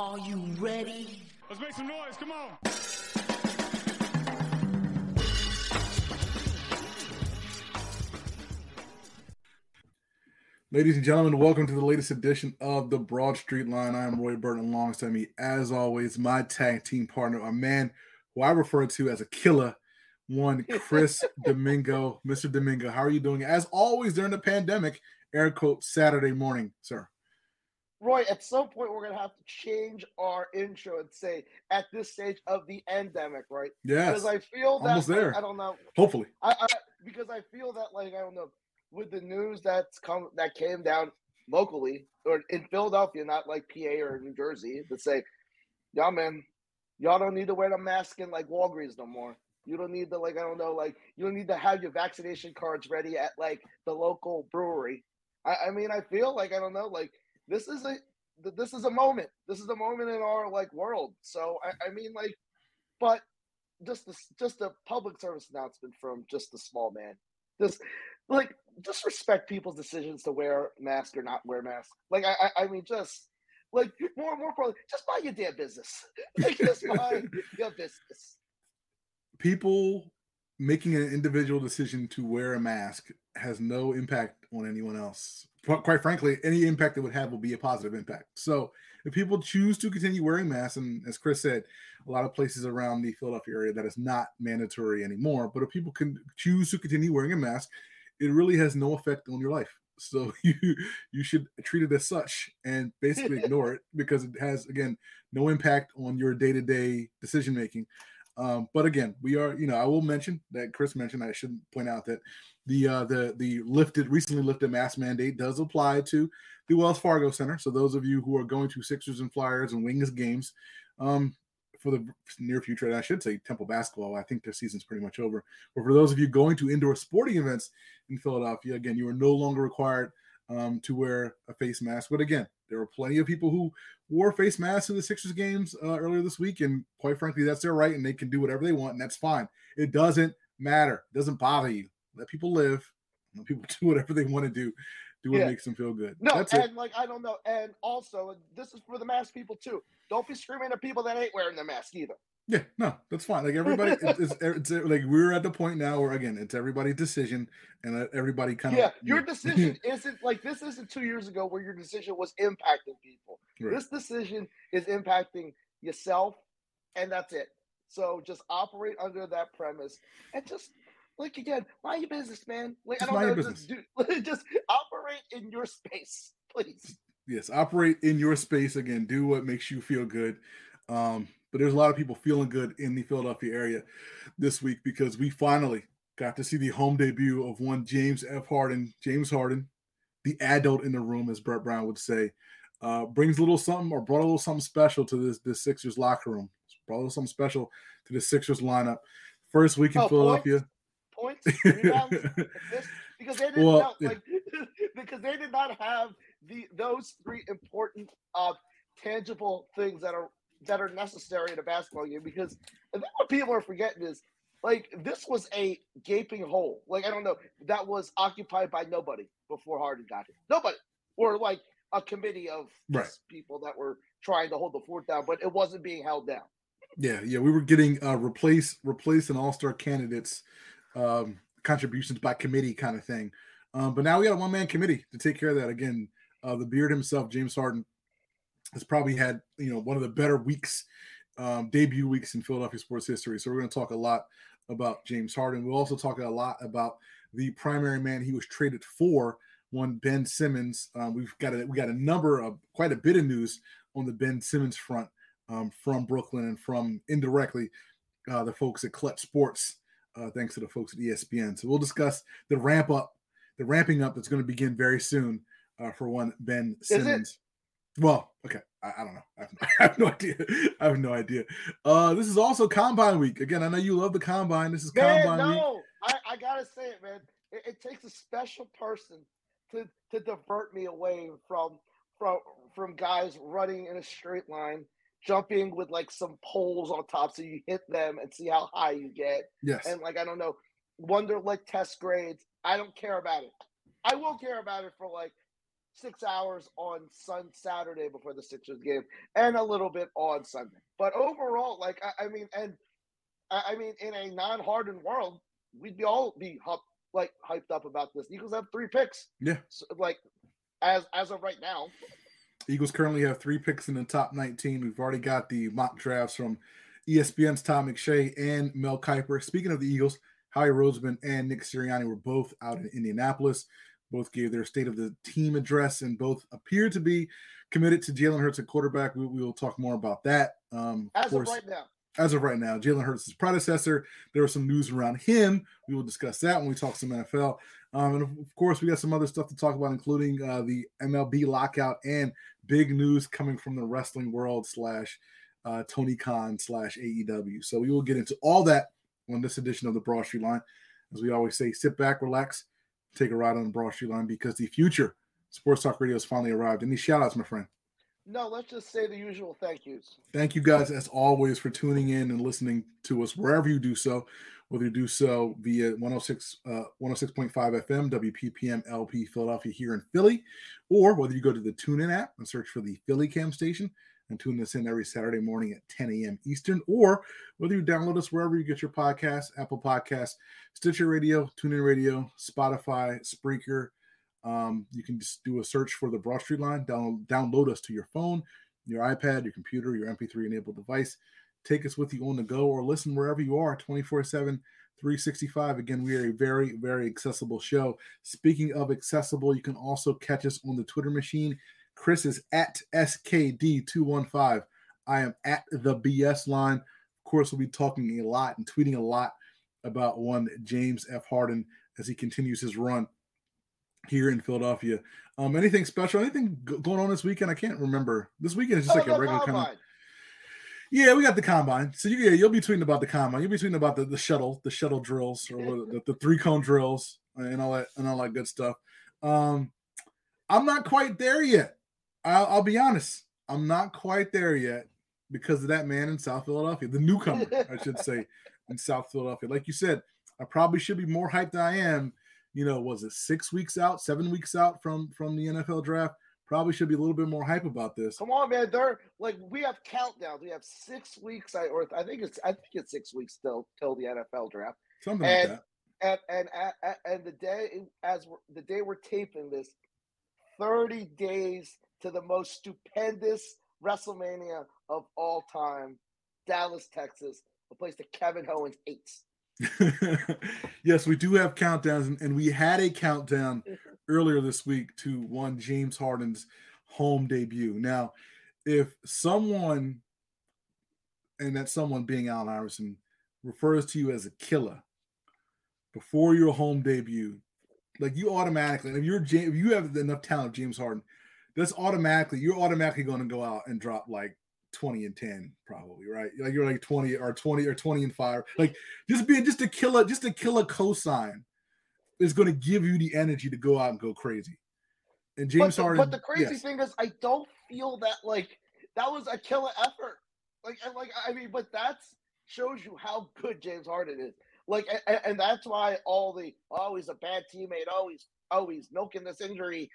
Are you ready? Let's make some noise. Come on. Ladies and gentlemen, welcome to the latest edition of the Broad Street Line. I am Roy Burton. Alongside me, as always, my tag team partner, a man who I refer to as a killer, one Chris Domingo. Mr. Domingo, how are you doing? As always, during the pandemic, air quote Saturday morning, sir. Roy, at some point we're gonna have to change our intro and say at this stage of the endemic, right? Yeah. Because I feel that Almost there. like, I don't know. Hopefully. I, I because I feel that like I don't know with the news that's come that came down locally or in Philadelphia, not like PA or New Jersey, to say, y'all man, y'all don't need to wear the mask in like Walgreens no more. You don't need to like I don't know like you don't need to have your vaccination cards ready at like the local brewery. I, I mean I feel like I don't know like this is a this is a moment. This is a moment in our like world. So I, I mean like, but just the just a public service announcement from just the small man. Just like just respect people's decisions to wear mask or not wear mask. Like I I, I mean just like more more probably just buy your damn business. Like just buy your business. People making an individual decision to wear a mask has no impact on anyone else. Qu- Quite frankly, any impact it would have will be a positive impact. So, if people choose to continue wearing masks, and as Chris said, a lot of places around the Philadelphia area that is not mandatory anymore, but if people can choose to continue wearing a mask, it really has no effect on your life. So you you should treat it as such and basically ignore it because it has again no impact on your day to day decision making. Um, but again, we are, you know, I will mention that Chris mentioned. I shouldn't point out that the uh, the the lifted recently lifted mask mandate does apply to the Wells Fargo Center. So those of you who are going to Sixers and Flyers and Wings games um, for the near future, and I should say Temple basketball. I think their season's pretty much over. But for those of you going to indoor sporting events in Philadelphia, again, you are no longer required um, to wear a face mask. But again, there were plenty of people who wore face masks in the Sixers games uh, earlier this week, and quite frankly, that's their right, and they can do whatever they want, and that's fine. It doesn't matter. It doesn't bother you. Let people live. Let people do whatever they want to do. Do what Yeah. makes them feel good. No, that's and it. like I don't know, and also this is for the mask people too. Don't be screaming at people that ain't wearing their mask either. Yeah, no, that's fine. Like everybody, it's, it's, it's like we're at the point now where again, it's everybody's decision, and everybody kind of Yeah, your decision isn't like this isn't two years ago where your decision was impacting people. Right. This decision is impacting yourself, and that's it. So just operate under that premise and just like again, mind your business, man. Like Just I don't know, your just, do, just operate in your space, please. yes, operate in your space again. Do what makes you feel good. Um, but there's a lot of people feeling good in the Philadelphia area this week because we finally got to see the home debut of one James F. Harden. James Harden, the adult in the room, as Brett Brown would say, uh, brings a little something or brought a little something special to this this Sixers locker room. Brought a little something special to the Sixers lineup. First week in Oh, Philadelphia. Points, rebounds, because they did Well, not like because they did not have the those three important uh tangible things that are that are necessary in a basketball game because I think what people are forgetting is like this was a gaping hole. Like I don't know, that was occupied by nobody before Harden got here. Nobody. Or like a committee of Right. people that were trying to hold the fort down, but it wasn't being held down. Yeah, yeah, we were getting uh replace replace an all-star candidates um contributions by committee kind of thing. Um, but now we got a one-man committee to take care of that. Again, uh the beard himself, James Harden, has probably had you know one of the better weeks, um, debut weeks in Philadelphia sports history. So we're going to talk a lot about James Harden. We'll also talk a lot about the primary man he was traded for, one Ben Simmons. Um, we've got a we got a number of quite a bit of news on the Ben Simmons front um, from Brooklyn and from indirectly uh, the folks at Clutch Sports, uh, thanks to the folks at ESPN. So we'll discuss the ramp up, the ramping up that's going to begin very soon uh, for one Ben? Simmons. Well, okay. I, I don't know. I have, I have, no idea. I have no idea. Uh, this is also Combine Week. Again, I know you love the Combine. This is man, Combine no, Week. I, I gotta say it, man. It, it, takes a special person to to divert me away from from from guys running in a straight line, jumping with like some poles on top, so you hit them and see how high you get. Yes. And like I don't know, wonder like test grades. I don't care about it. I will care about it for like six hours on Sun Saturday before the Sixers game, and a little bit on Sunday. But overall, like I, I mean, and I, I, mean, in a non-hardened world, we'd be all be hup, like hyped up about this. Eagles have three picks. Yeah, so, like as as of right now. Eagles currently have three picks in the top 19. We've already got the mock drafts from ESPN's Todd McShay and Mel Kiper. Speaking of the Eagles, Howie Roseman and Nick Sirianni were both out in Indianapolis. Both gave their state of the team address and both appear to be committed to Jalen Hurts at quarterback. We, we, will talk more about that. Um, as of, course, of right now. As of right now, Jalen Hurts' predecessor. There was some news around him. We will discuss that when we talk some NFL. Um, and of course, we got some other stuff to talk about, including uh, the MLB lockout and big news coming from the wrestling world slash uh, Tony Khan slash AEW. So we will get into all that on this edition of the Broad Street Line. As we always say, sit back, relax, take a ride on the Broad Street Line because the future Sports Talk Radio has finally arrived. Any shout outs, my friend? No, let's just say the usual thank yous. Thank you guys, as always, for tuning in and listening to us wherever you do so, whether you do so via 106, uh, 106.5 FM, WPPM LP Philadelphia here in Philly, or whether you go to the TuneIn app and search for the Philly Cam station and tune us in every Saturday morning at 10 a.m. Eastern, or whether you download us wherever you get your podcasts, Apple Podcasts, Stitcher Radio, TuneIn Radio, Spotify, Spreaker, um, you can just do a search for the Broad Street Line, download, download us to your phone, your iPad, your computer, your MP3 enabled device. Take us with you on the go or listen wherever you are 24 7, 365. Again, we are a very, very accessible show. Speaking of accessible, you can also catch us on the Twitter machine. Chris is at SKD215. I am at the BS line. Of course, we'll be talking a lot and tweeting a lot about one James F. Harden as he continues his run here in Philadelphia. Um, anything special? Anything going on this weekend? I can't remember. This weekend is just oh, like a regular combine. kind of. Yeah, we got the combine. So you, yeah, you'll be tweeting about the combine. You'll be tweeting about the, the shuttle, the shuttle drills, or the, the three cone drills, and all that and all that good stuff. Um, I'm not quite there yet. I'll, I'll be honest. I'm not quite there yet because of that man in South Philadelphia, the newcomer, I should say, in South Philadelphia. Like you said, I probably should be more hyped than I am you know, was it six weeks out, seven weeks out from from the NFL draft? Probably should be a little bit more hype about this. Come on, man! They're like we have countdowns. We have six weeks. I or I think it's I think it's six weeks still till the NFL draft. Something and, like that. And and and, and the day as the day we're taping this, thirty days to the most stupendous WrestleMania of all time, Dallas, Texas, a place that Kevin Owens hates. yes, we do have countdowns, and, and we had a countdown mm-hmm. earlier this week to one James Harden's home debut. Now, if someone, and that someone being Allen Iverson, refers to you as a killer before your home debut, like you automatically, if you're if you have enough talent, James Harden, that's automatically you're automatically going to go out and drop like 20 and 10 probably right? Like you're like 20 or 20 or 20 and 5 like just being just a just to kill a cosign is going to give you the energy to go out and go crazy. And james but the, harden but the crazy yes. thing is i don't feel that like that was a killer effort. Like and like i mean but that's shows you how good james harden is. Like and, and that's why all the oh he's a bad teammate oh he's oh he's milking this injury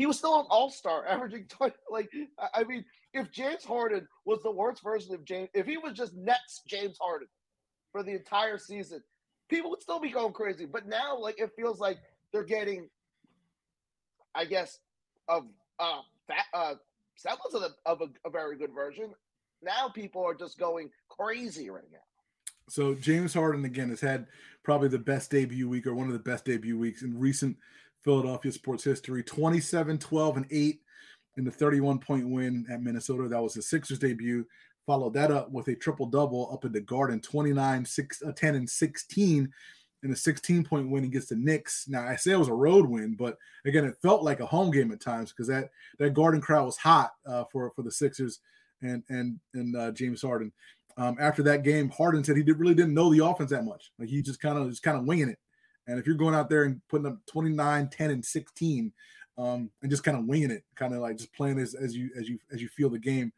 he was still an all-star averaging 20 like i mean if James Harden was the worst version of James, if he was just Nets James Harden for the entire season, people would still be going crazy. But now, like, it feels like they're getting, I guess, of uh, uh, semblance of, a, of a, a very good version. Now people are just going crazy right now. So James Harden again has had probably the best debut week or one of the best debut weeks in recent Philadelphia sports history. 27, 12, and 8 in the 31 point win at Minnesota. That was his Sixers debut. Followed that up with a triple double up in the Garden 29, 6, uh, 10, and 16 in a 16 point win against the Knicks. Now I say it was a road win, but again, it felt like a home game at times because that that Garden crowd was hot uh, for for the Sixers and and and uh, James Harden. Um, after that game, Harden said he did, really didn't know the offense that much. Like he just kind of just kind of winging it. And if you're going out there and putting up 29, 10, and 16, um, and just kind of winging it, kind of like just playing as, as you as you as you feel the game,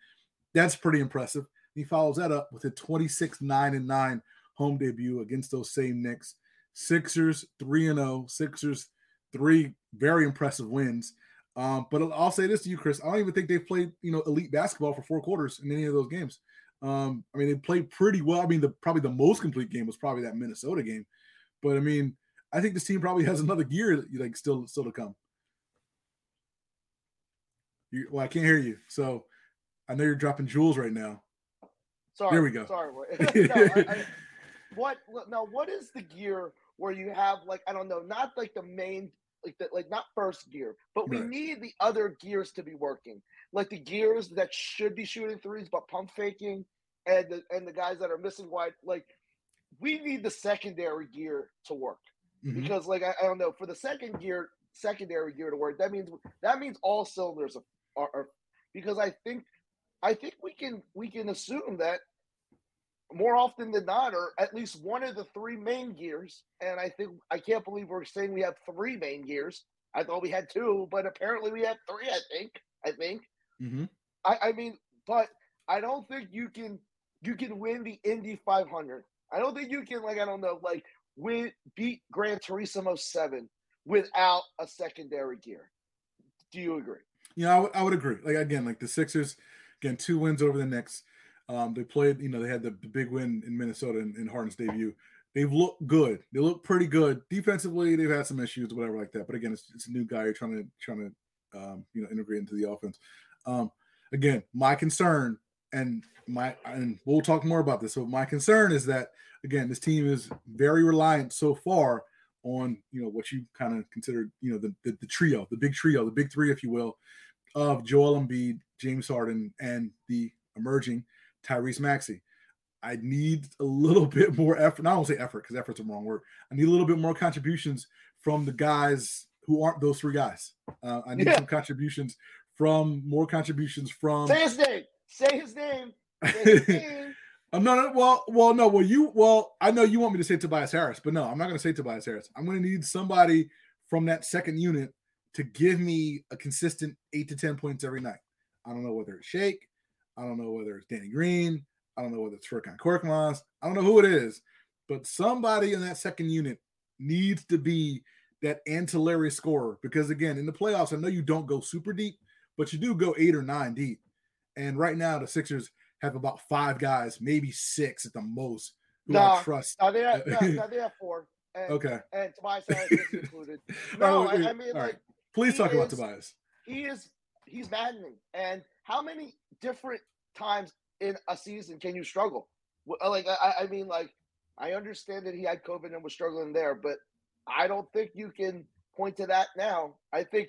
that's pretty impressive. He follows that up with a 26, 9, and 9 home debut against those same Knicks. Sixers 3 and 0. Sixers three very impressive wins. Um, but I'll say this to you, Chris. I don't even think they've played, you know, elite basketball for four quarters in any of those games. Um, I mean, they played pretty well. I mean, the probably the most complete game was probably that Minnesota game. But I mean, I think this team probably has another gear like still still to come. You, well, I can't hear you, so I know you're dropping jewels right now. Sorry, there we go. Sorry, no, I, I, what now? What is the gear where you have like I don't know, not like the main like the, like not first gear, but we right. need the other gears to be working. Like the gears that should be shooting threes but pump faking, and the and the guys that are missing wide. Like we need the secondary gear to work mm-hmm. because like I, I, don't know for the second gear secondary gear to work. That means that means all cylinders are, are, because I think I think we can we can assume that more often than not, or at least one of the three main gears. And I think I can't believe we're saying we have three main gears. I thought we had two, but apparently we have three. I think. I think. Mm-hmm. I, I mean, but I don't think you can you can win the Indy 500. I don't think you can like I don't know like win beat Gran Turismo Seven without a secondary gear. Do you agree? Yeah, I, w- I would agree. Like again, like the Sixers, again, two wins over the Knicks. Um, they played, you know, they had the, the big win in Minnesota in, in, Harden's debut. They've looked good. They look pretty good defensively. They've had some issues, whatever like that. But again, it's, it's a new guy you're trying to trying to um, you know integrate into the offense. Um, again, my concern and my and we'll talk more about this. So my concern is that again, this team is very reliant so far on you know what you kind of consider you know the, the, the trio, the big trio, the big three, if you will, of Joel Embiid, James Harden, and the emerging Tyrese Maxey. I need a little bit more effort. Not only say effort because effort's a wrong word. I need a little bit more contributions from the guys who aren't those three guys. Uh, I need yeah. some contributions from more contributions from. Say his name. Say his name. Say his name. I'm not well. Well, no. Well, you. Well, I know you want me to say Tobias Harris, but no, I'm not going to say Tobias Harris. I'm going to need somebody from that second unit to give me a consistent eight to ten points every night. I don't know whether it's Shake. I don't know whether it's Danny Green. I don't know whether it's Furkan Korkmaz. I don't know who it is, but somebody in that second unit needs to be that ancillary scorer because again, in the playoffs, I know you don't go super deep, but you do go eight or nine deep. And right now, the Sixers have about five guys, maybe six at the most, who no, I trust. No, they have, no, no, they have four. And, okay. And Tobias Harris is included. No, oh, I, I, mean, like, right. please talk is, about Tobias. He is he's maddening. And how many different times in a season can you struggle? Uh, like, I, I mean, like, I understand that he had COVID and was struggling there, but I don't think you can point to that now. I think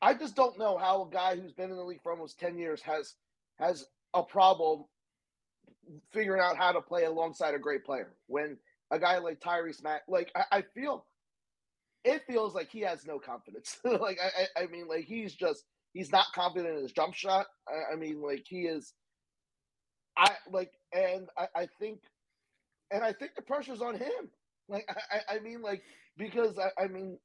I just don't know how a guy who's been in the league for almost 10 years has has a problem figuring out how to play alongside a great player when a guy like Tyrese Mack like I, I feel it feels like he has no confidence. like I, I mean like he's just He's not confident in his jump shot. I, I mean, like he is. I like, and I, I, think, and I think the pressure's on him. Like, I, I mean, like because I, I mean,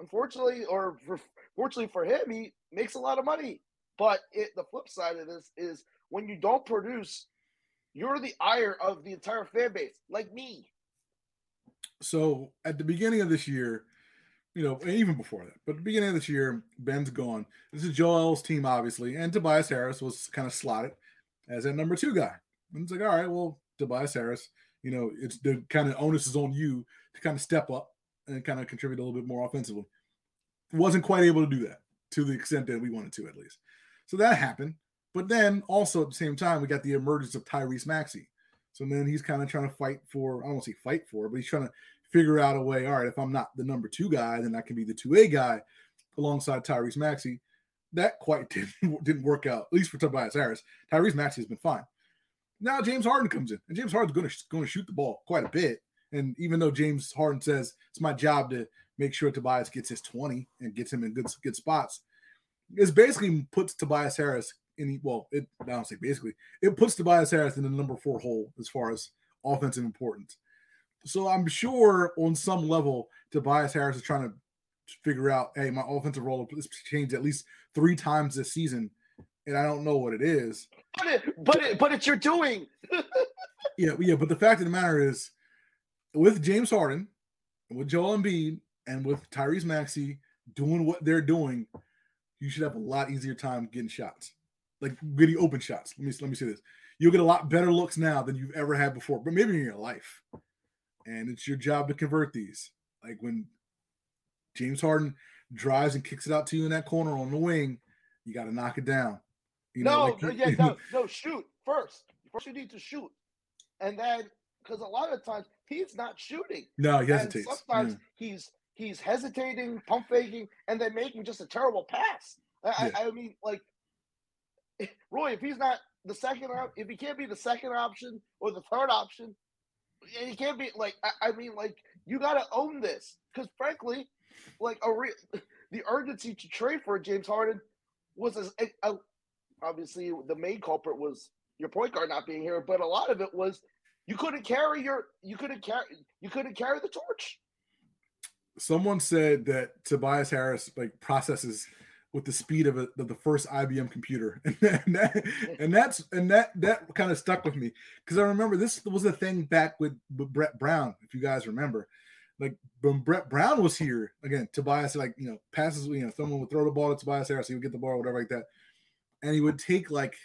unfortunately, or for, fortunately for him, he makes a lot of money. But it, the flip side of this is when you don't produce, you're the ire of the entire fan base, like me. So at the beginning of this year, you know, even before that. But the beginning of this year, Ben's gone. This is Joel's team, obviously, and Tobias Harris was kind of slotted as that number two guy. And it's like, all right, well, Tobias Harris, you know, it's the kind of onus is on you to kind of step up and kind of contribute a little bit more offensively. Wasn't quite able to do that to the extent that we wanted to, at least. So that happened. But then also at the same time, we got the emergence of Tyrese Maxey. So then he's kind of trying to fight for, I don't want to say fight for, but he's trying to figure out a way. All right, if I'm not the number two guy, then I can be the two A guy alongside Tyrese Maxey. That quite didn't didn't work out, at least for Tobias Harris. Tyrese Maxey has been fine. Now James Harden comes in, and James Harden's going to going to shoot the ball quite a bit. And even though James Harden says it's my job to make sure Tobias gets his 20 and gets him in good good spots, it's basically puts Tobias Harris in well, it I don't say basically, it puts Tobias Harris in the number four hole as far as offensive importance. So I'm sure on some level, Tobias Harris is trying to figure out, hey, my offensive role has changed at least three times this season, and I don't know what it is. But it, but it, but it's your doing. yeah, yeah. But the fact of the matter is, with James Harden, with Joel Embiid, and with Tyrese Maxey doing what they're doing, you should have a lot easier time getting shots, like getting open shots. Let me let me say this: you'll get a lot better looks now than you've ever had before, but maybe in your life. And it's your job to convert these. Like when James Harden drives and kicks it out to you in that corner on the wing, you got to knock it down. You know, no, like, yeah, no, no, shoot first. First, you need to shoot, and then because a lot of times he's not shooting. No, he hesitates. And sometimes yeah. he's he's hesitating, pump faking, and then making just a terrible pass. I, yeah. I, I mean, like Roy, if he's not the second, if he can't be the second option or the third option, he can't be like. I, I mean, like you got to own this because, frankly, like a re- the urgency to trade for James Harden was a, a, obviously the main culprit was your point guard not being here, but a lot of it was you couldn't carry your you couldn't carry you couldn't carry the torch. Someone said that Tobias Harris like processes with the speed of, a, of the first IBM computer, and, that, and that's and that that kind of stuck with me. Because I remember this was a thing back with, Brett Brown, if you guys remember. Like when Brett Brown was here again, Tobias like you know passes, you know, someone would throw the ball to Tobias Harris, he would get the ball or whatever like that, and he would take like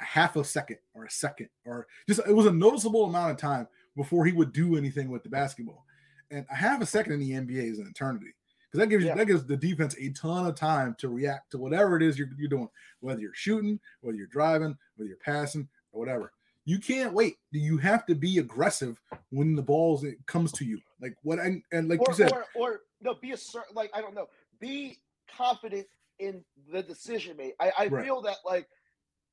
a half a second or a second or just it was a noticeable amount of time before he would do anything with the basketball, and a half a second in the NBA is an eternity because that gives you yeah. that gives the defense a ton of time to react to whatever it is you're, you're doing, whether you're shooting, whether you're driving, whether you're passing or whatever. You can't wait. You have to be aggressive when the balls it comes to you. Like what and, and like or, you said, or, or no, be a certain like I don't know, be confident in the decision made. I, I right. feel that like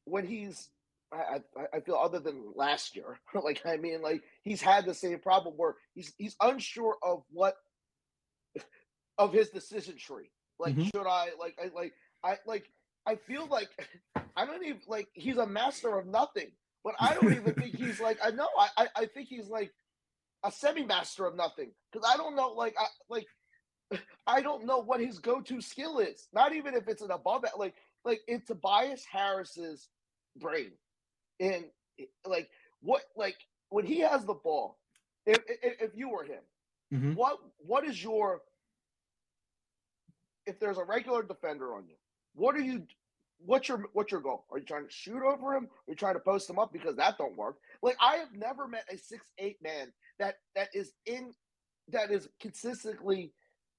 when he's I, I, I feel other than last year, like I mean, like he's had the same problem where he's he's unsure of what of his decision tree. Like, mm-hmm. should I like I like I like I feel like I don't even like he's a master of nothing. But I don't even think he's like I know I I think he's like a semi-master of nothing because I don't know like I like I don't know what his go-to skill is. Not even if it's an above it like like in Tobias Harris's brain. And like what like when he has the ball, if if, if you were him, mm-hmm. what what is your if there's a regular defender on you, what are you what's your what's your goal? Are you trying to shoot over him? Are you trying to post him up because that don't work? Like I have never met a six eight man that that is in that is consistently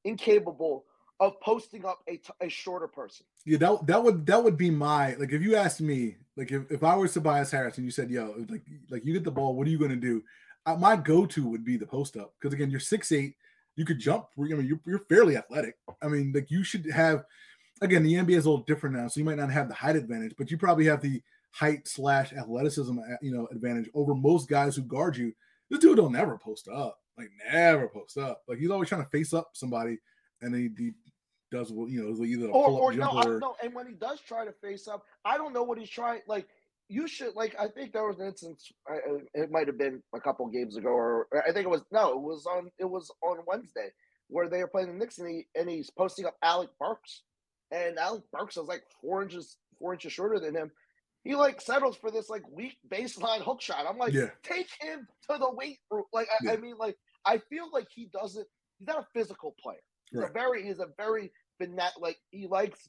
incapable of posting up a, a shorter person. Yeah, that that would that would be my like if you asked me like if, if I was Tobias Harris and you said yo like like you get the ball, what are you gonna do? Uh, my go to would be the post up because again you're six eight, you could jump. I mean you're, you're fairly athletic. I mean like you should have again, the NBA is a little different now, so you might not have the height advantage, but you probably have the height slash athleticism, uh, you know, advantage over most guys who guard you. This dude don't never post up, like never post up. Like he's always trying to face up somebody, and he, he does you know either a or, or no, I don't. And when he does try to face up, I don't know what he's trying. Like you should like. I think there was an instance. It might have been a couple games ago, or I think it was no. It was on. It was on Wednesday where they were playing the Knicks, and he and he's posting up Alec Burks and Alec Burks is like four inches four inches shorter than him. He like settles for this like weak baseline hook shot. I'm like, yeah. take him to the weight room. Like I, yeah. I, mean, like I feel like he doesn't. He's not a physical player. He's right. a very. He's a very finesse. Like he likes.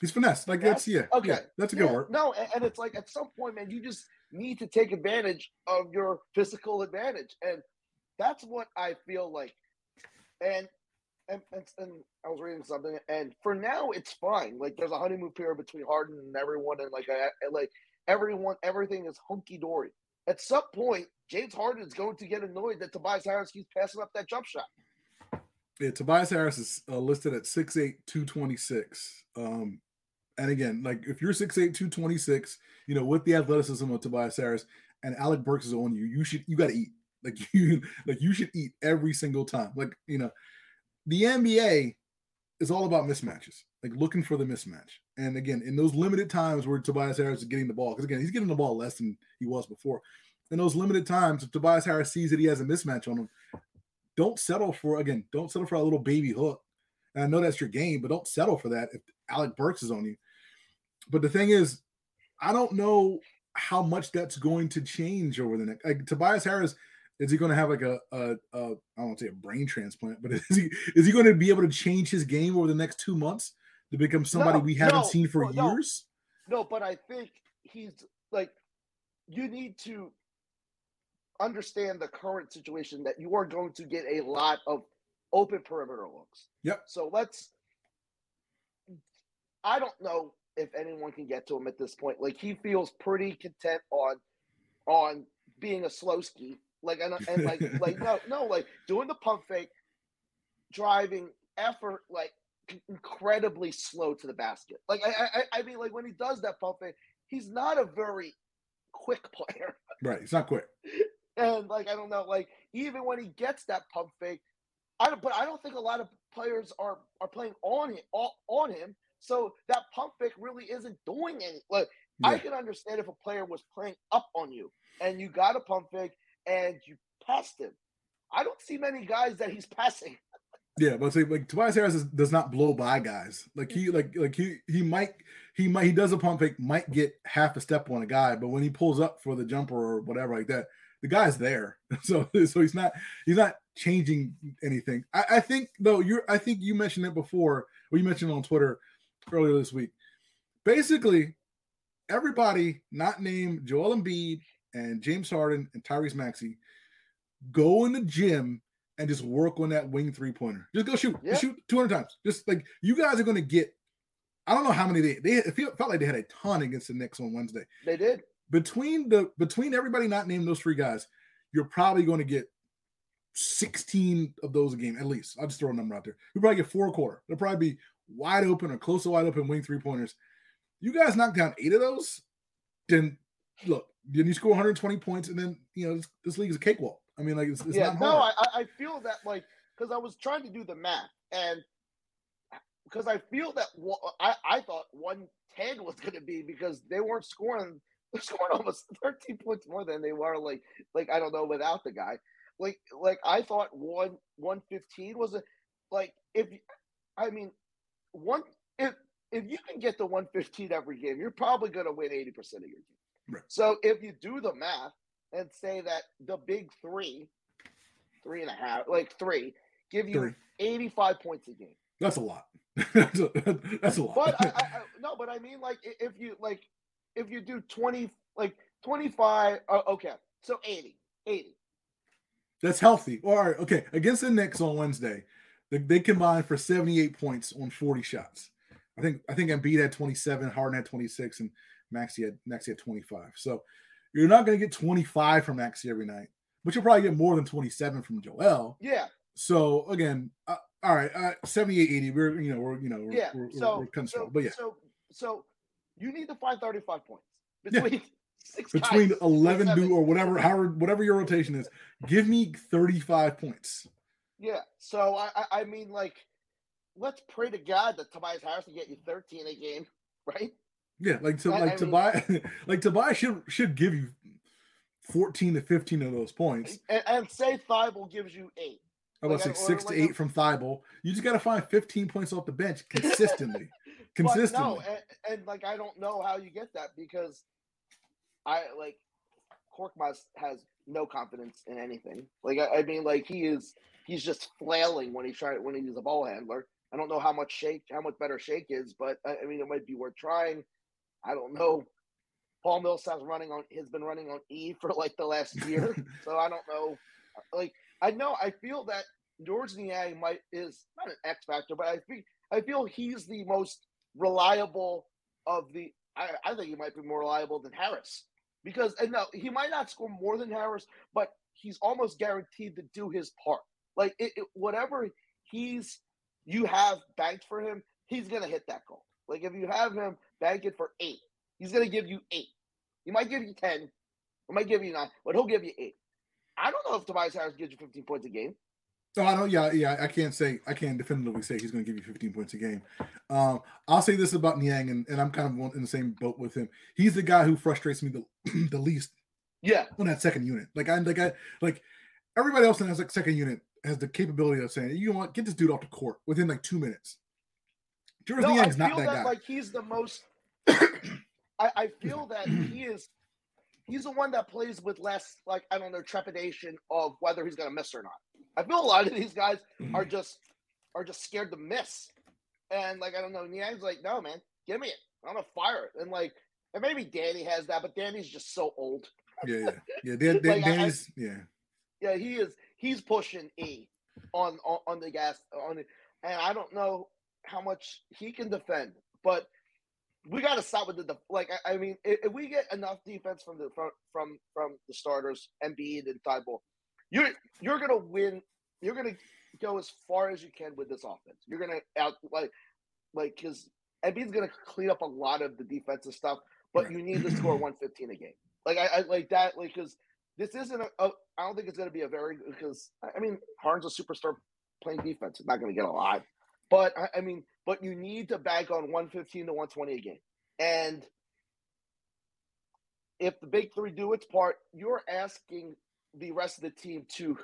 He's finesse. Like that's yeah. Okay, yeah, that's a good word. No, and, and it's like at some point, man, you just need to take advantage of your physical advantage, and that's what I feel like. And and, and, and, I was reading something, and for now it's fine. Like there's a honeymoon period between Harden and everyone, and like I, like everyone, everything is hunky dory. At some point, James Harden is going to get annoyed that Tobias Harris keeps passing up that jump shot. Yeah, Tobias Harris is uh, listed at 6'8", 226. Um, and again, like if you're 6'8", 226, you know, with the athleticism of Tobias Harris and Alec Burks is on you, you should you got to eat. Like you, like you should eat every single time. Like you know, the NBA is all about mismatches, like looking for the mismatch. And again, in those limited times where Tobias Harris is getting the ball, because again, he's getting the ball less than he was before. In those limited times, if Tobias Harris sees that he has a mismatch on him, don't settle for again, don't settle for a little baby hook. And I know that's your game, but don't settle for that if Alec Burks is on you. But the thing is, I don't know how much that's going to change over the next. Like Tobias Harris, is he going to have like a, a, a I don't want to say a brain transplant, but is he is he going to be able to change his game over the next two months to become somebody No, we haven't no, seen for no. years? No, but I think he's like you need to understand the current situation that you are going to get a lot of open perimeter looks. Yep. So let's I don't know if anyone can get to him at this point. Like he feels pretty content on on being a slow ski. Like and, and like like no no like doing the pump fake, driving effort like incredibly slow to the basket. Like I I, I mean like when he does that pump fake, he's not a very quick player. Right. It's not quick. And like I don't know, like even when he gets that pump fake, I don't. But I don't think a lot of players are are playing on him on, him. So that pump fake really isn't doing any. Like I can understand if a player was playing up on you and you got a pump fake and you passed him. I don't see many guys that he's passing. Yeah, but see, like Tobias Harris is, does not blow by guys. Like he, like, like he, he might, he might, he does a pump fake, might get half a step on a guy, but when he pulls up for the jumper or whatever like that, the guy's there. So, so he's not, he's not changing anything. I, I think though, you're, I think you mentioned it before, or you mentioned it on Twitter earlier this week. Basically, everybody not named Joel Embiid and James Harden and Tyrese Maxey go in the gym and just work on that wing three pointer. Just go shoot, Yeah. Just shoot 200 times. Just like you guys are going to get. I don't know how many they they it felt like they had a ton against the Knicks on Wednesday. They did. Between the between everybody not named those three guys, you're probably going to get 16 of those a game at least. I'll just throw a number out there. You probably get four a quarter. They'll probably be wide open or close to wide open wing three pointers. You guys knock down eight of those, then look, then you score 120 points, and then you know this, this league is a cakewalk. I mean, like it's, it's yeah, not no. I, I- I feel that like because I was trying to do the math and because I feel that I I thought one ten was going to be because they weren't scoring they're scoring almost thirteen points more than they were like like I don't know without the guy like like I thought one one fifteen was a like if I mean one if if you can get the one fifteen every game you're probably going to win eighty percent of your game. Right. So if you do the math and say that the big three, three and a half, like three, give you Three. 85 points a game. That's a lot. that's, a, that's a lot. But I, I, I no, but I mean like if you like if you do 20 like 25 uh, okay. So 80. 80. That's healthy. All right. Okay. Against the Knicks on Wednesday, they, they combined for 78 points on 40 shots. I think I think Embiid had 27, Harden had 26, and Maxey had Maxey had 25. So you're not going to get 25 from Maxey every night, but you'll probably get more than 27 from Joel. Yeah. So again, uh, all right, uh, 78, 80. We're you know we're you know we're, Yeah. we're, we're- we're cutting so, but yeah, so so you need to find 35 points Yeah. between six between guys, 11 seven. do or whatever, however, whatever your rotation is, give me 35 points. Yeah. So I, I I mean like let's pray to God that Tobias Harris can get you 13 a game, right? Yeah, like to I- like I to mean- buy like to buy should should give you 14 to 15 of those points. And, and say Thybulle gives you eight. I was like like six to like eight a- from Thybulle. You just got to find 15 points off the bench consistently. Consistently. But no, and, and like I don't know how you get that because I like Korkmaz has no confidence in anything. Like I, I mean, like he is he's just flailing when he's trying when he's a ball handler. I don't know how much shake, how much better shake is, but I, I mean, it might be worth trying. I don't know. Paul Millsap's running on has been running on E for like the last year, so I don't know. Like I know, I feel that George Niang might is not an X factor, but I think I feel he's the most reliable of the. I, I think he might be more reliable than Harris because and no, he might not score more than Harris, but he's almost guaranteed to do his part. Like it, it, whatever he's you have banked for him, he's gonna hit that goal. Like if you have him bank it for eight, he's gonna give you eight. He might give you ten, he might give you nine, but he'll give you eight. I don't know if Tobias Harris gives you 15 points a game. Oh, I don't. Yeah, yeah. I can't say. I can't definitively say he's going to give you 15 points a game. Um, I'll say this about Niang, and, and I'm kind of in the same boat with him. He's the guy who frustrates me the the least. Yeah, on that second unit. Like I like I like everybody else in that like second unit has the capability of saying, you know what, get this dude off the court within like two minutes. George no, Niang's not that, that guy. Like he's the most. I, I feel that he is. He's the one that plays with less, like I don't know, trepidation of whether he's going to miss or not. I feel a lot of these guys mm-hmm. are just are just scared to miss, and like I don't know, Niang's like, no man, give me it. I'm gonna fire it, and like, and maybe Danny has that, but Danny's just so old. Yeah, yeah, yeah. Like, Danny's, I, yeah, yeah. He is. He's pushing E on on, on the gas on it, and I don't know how much he can defend, but we got to stop with the def- like. I, I mean, if, if, we get enough defense from the from from from the starters, Embiid and Thybulle, you're you're gonna win. You're gonna go as far as you can with this offense. You're gonna out like like because Embiid's gonna clean up a lot of the defensive stuff, but you need to score 115 a game. Like I, I like that. Like because this isn't a, a. I don't think it's gonna be a very because I mean Harden's a superstar playing defense. It's not gonna get a lot, but I, I mean, but you need to bank on 115 to 120 a game, and if the big three do its part, you're asking the rest of the team to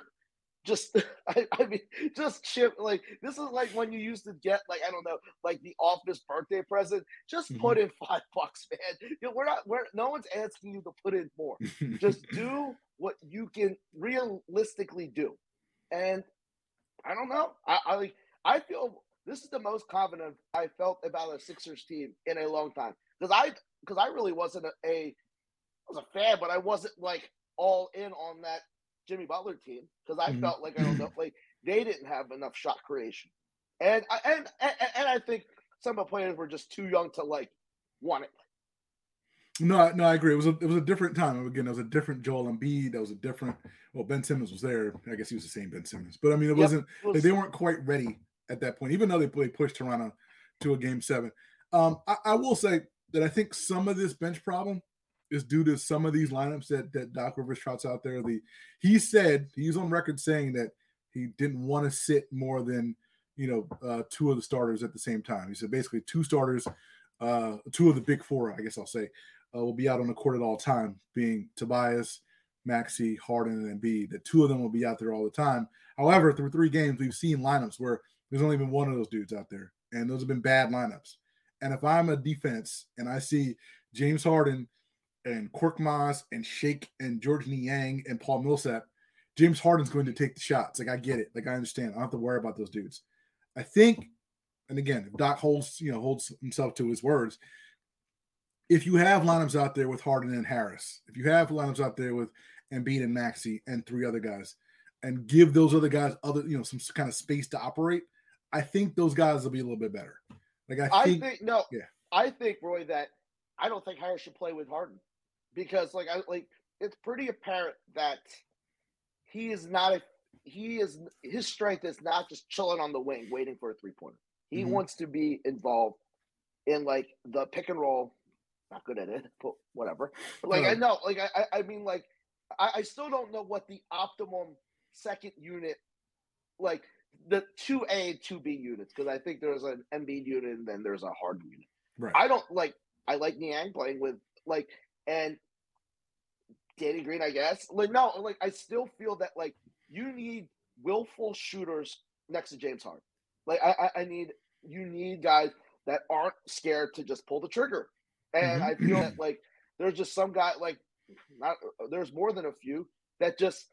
just I, I, mean just chip like this is like when you used to get like I don't know like the office birthday present just mm-hmm. put in five bucks man. You know, we're not we're no one's asking you to put in more. Just do what you can realistically do. And I don't know. I, I like I feel this is the most confident I felt about a Sixers team in a long time. Because I because I really wasn't a, a I was a fan but I wasn't like all in on that Jimmy Butler team because I mm-hmm. felt like I don't know, like they didn't have enough shot creation, and I and, and and I think some of the players were just too young to like want it. No, no, I agree. It was a it was a different time. Again, it was a different Joel Embiid. That was a different. Well, Ben Simmons was there. I guess he was the same Ben Simmons, but I mean, it yep, wasn't. It was, like, they weren't quite ready at that point, even though they, they pushed Toronto to a game seven. Um, I, I will say that I think some of this bench problem is due to some of these lineups that that Doc Rivers trots out there. The he said he's on record saying that he didn't want to sit more than you know uh, two of the starters at the same time. He said basically two starters, uh, two of the big four, I guess I'll say, uh, will be out on the court at all time, being Tobias, Maxey, Harden, and Embiid. The two of them will be out there all the time. However, through three games, we've seen lineups where there's only been one of those dudes out there, and those have been bad lineups. And if I'm a defense and I see James Harden and Korkmaz and Shake and George Niang and Paul Millsap, James Harden's going to take the shots. Like I get it. Like I understand. I don't have to worry about those dudes. I think, and again, if Doc holds, you know, holds himself to his words, if you have lineups out there with Harden and Harris, if you have lineups out there with Embiid and Maxey and three other guys, and give those other guys other, you know, some kind of space to operate, I think those guys will be a little bit better. Like I think, I think no, yeah, I think Roy that I don't think Harris should play with Harden because like I like it's pretty apparent that he is not a he is his strength is not just chilling on the wing waiting for a three pointer. He mm-hmm. wants to be involved in like the pick and roll. Not good at it, but whatever. But like I know, like I I mean like I, I still don't know what the optimum second unit like the two A and two B units because I think there's an Embiid unit and then there's a hard unit. Right. I don't like I like Niang playing with like and Danny Green, I guess. Like no, like I still feel that like you need willful shooters next to James Harden. Like I, I, I need you need guys that aren't scared to just pull the trigger. And mm-hmm. I feel that like there's just some guy like not there's more than a few that just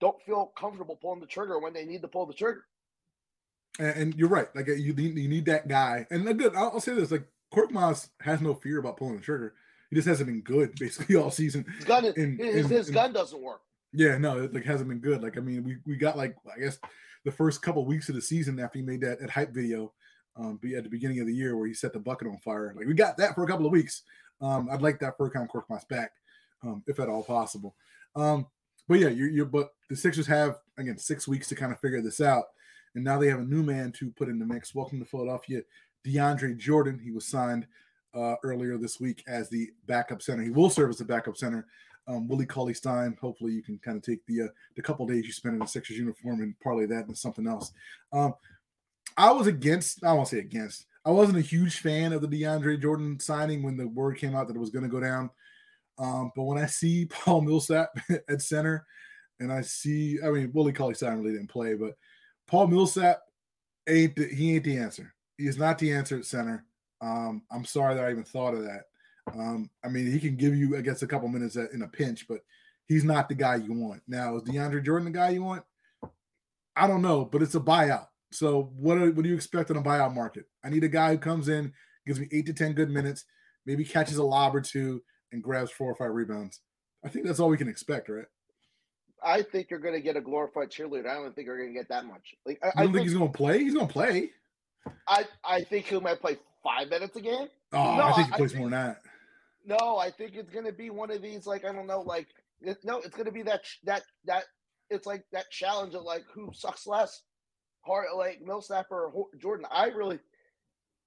don't feel comfortable pulling the trigger when they need to pull the trigger. And, and you're right. Like you need, you need that guy. And good. I'll, I'll say this: like Korkmaz has no fear about pulling the trigger. He just hasn't been good basically all season. His gun, in, his, in, his gun doesn't work. Yeah, no, it like hasn't been good. Like I mean, we we got like I guess the first couple of weeks of the season after he made that, that hype video, um, at the beginning of the year where he set the bucket on fire. Like we got that for a couple of weeks. Um, I'd like that Furkan Korkmaz back, um, if at all possible. Um, but yeah, you're, you're but the Sixers have again six weeks to kind of figure this out, and now they have a new man to put in the mix. Welcome to Philadelphia, DeAndre Jordan. He was signed uh, earlier this week as the backup center. He will serve as the backup center um, Willie Cauley Stein. Hopefully, you can kind of take the uh, the couple days you spend in the Sixers uniform and parlay that into something else. Um, I was against. I won't say against. I wasn't a huge fan of the DeAndre Jordan signing when the word came out that it was going to go down. Um, but when I see Paul Millsap at center, and I see, I mean, Willie Cauley Stein really didn't play, but Paul Millsap ain't the, he ain't the answer. He is not the answer at center. Um, I'm sorry that I even thought of that. Um, I mean, he can give you, I guess, a couple minutes in a pinch, but he's not the guy you want. Now, is DeAndre Jordan the guy you want? I don't know, but it's a buyout. So what are, what do you expect in a buyout market? I need a guy who comes in, gives me eight to ten good minutes, maybe catches a lob or two, and grabs four or five rebounds. I think that's all we can expect, right? I think you're going to get a glorified cheerleader. I don't think you're going to get that much. Like, I, don't think, think he's going to play? He's going to play. I, I think he might play five minutes a game. Oh, No, I think he plays think- more than that. No, I think it's going to be one of these. Like I don't know. Like it, no, it's going to be that that that. It's like that challenge of like who sucks less, hard like Millsap or Jordan. I really,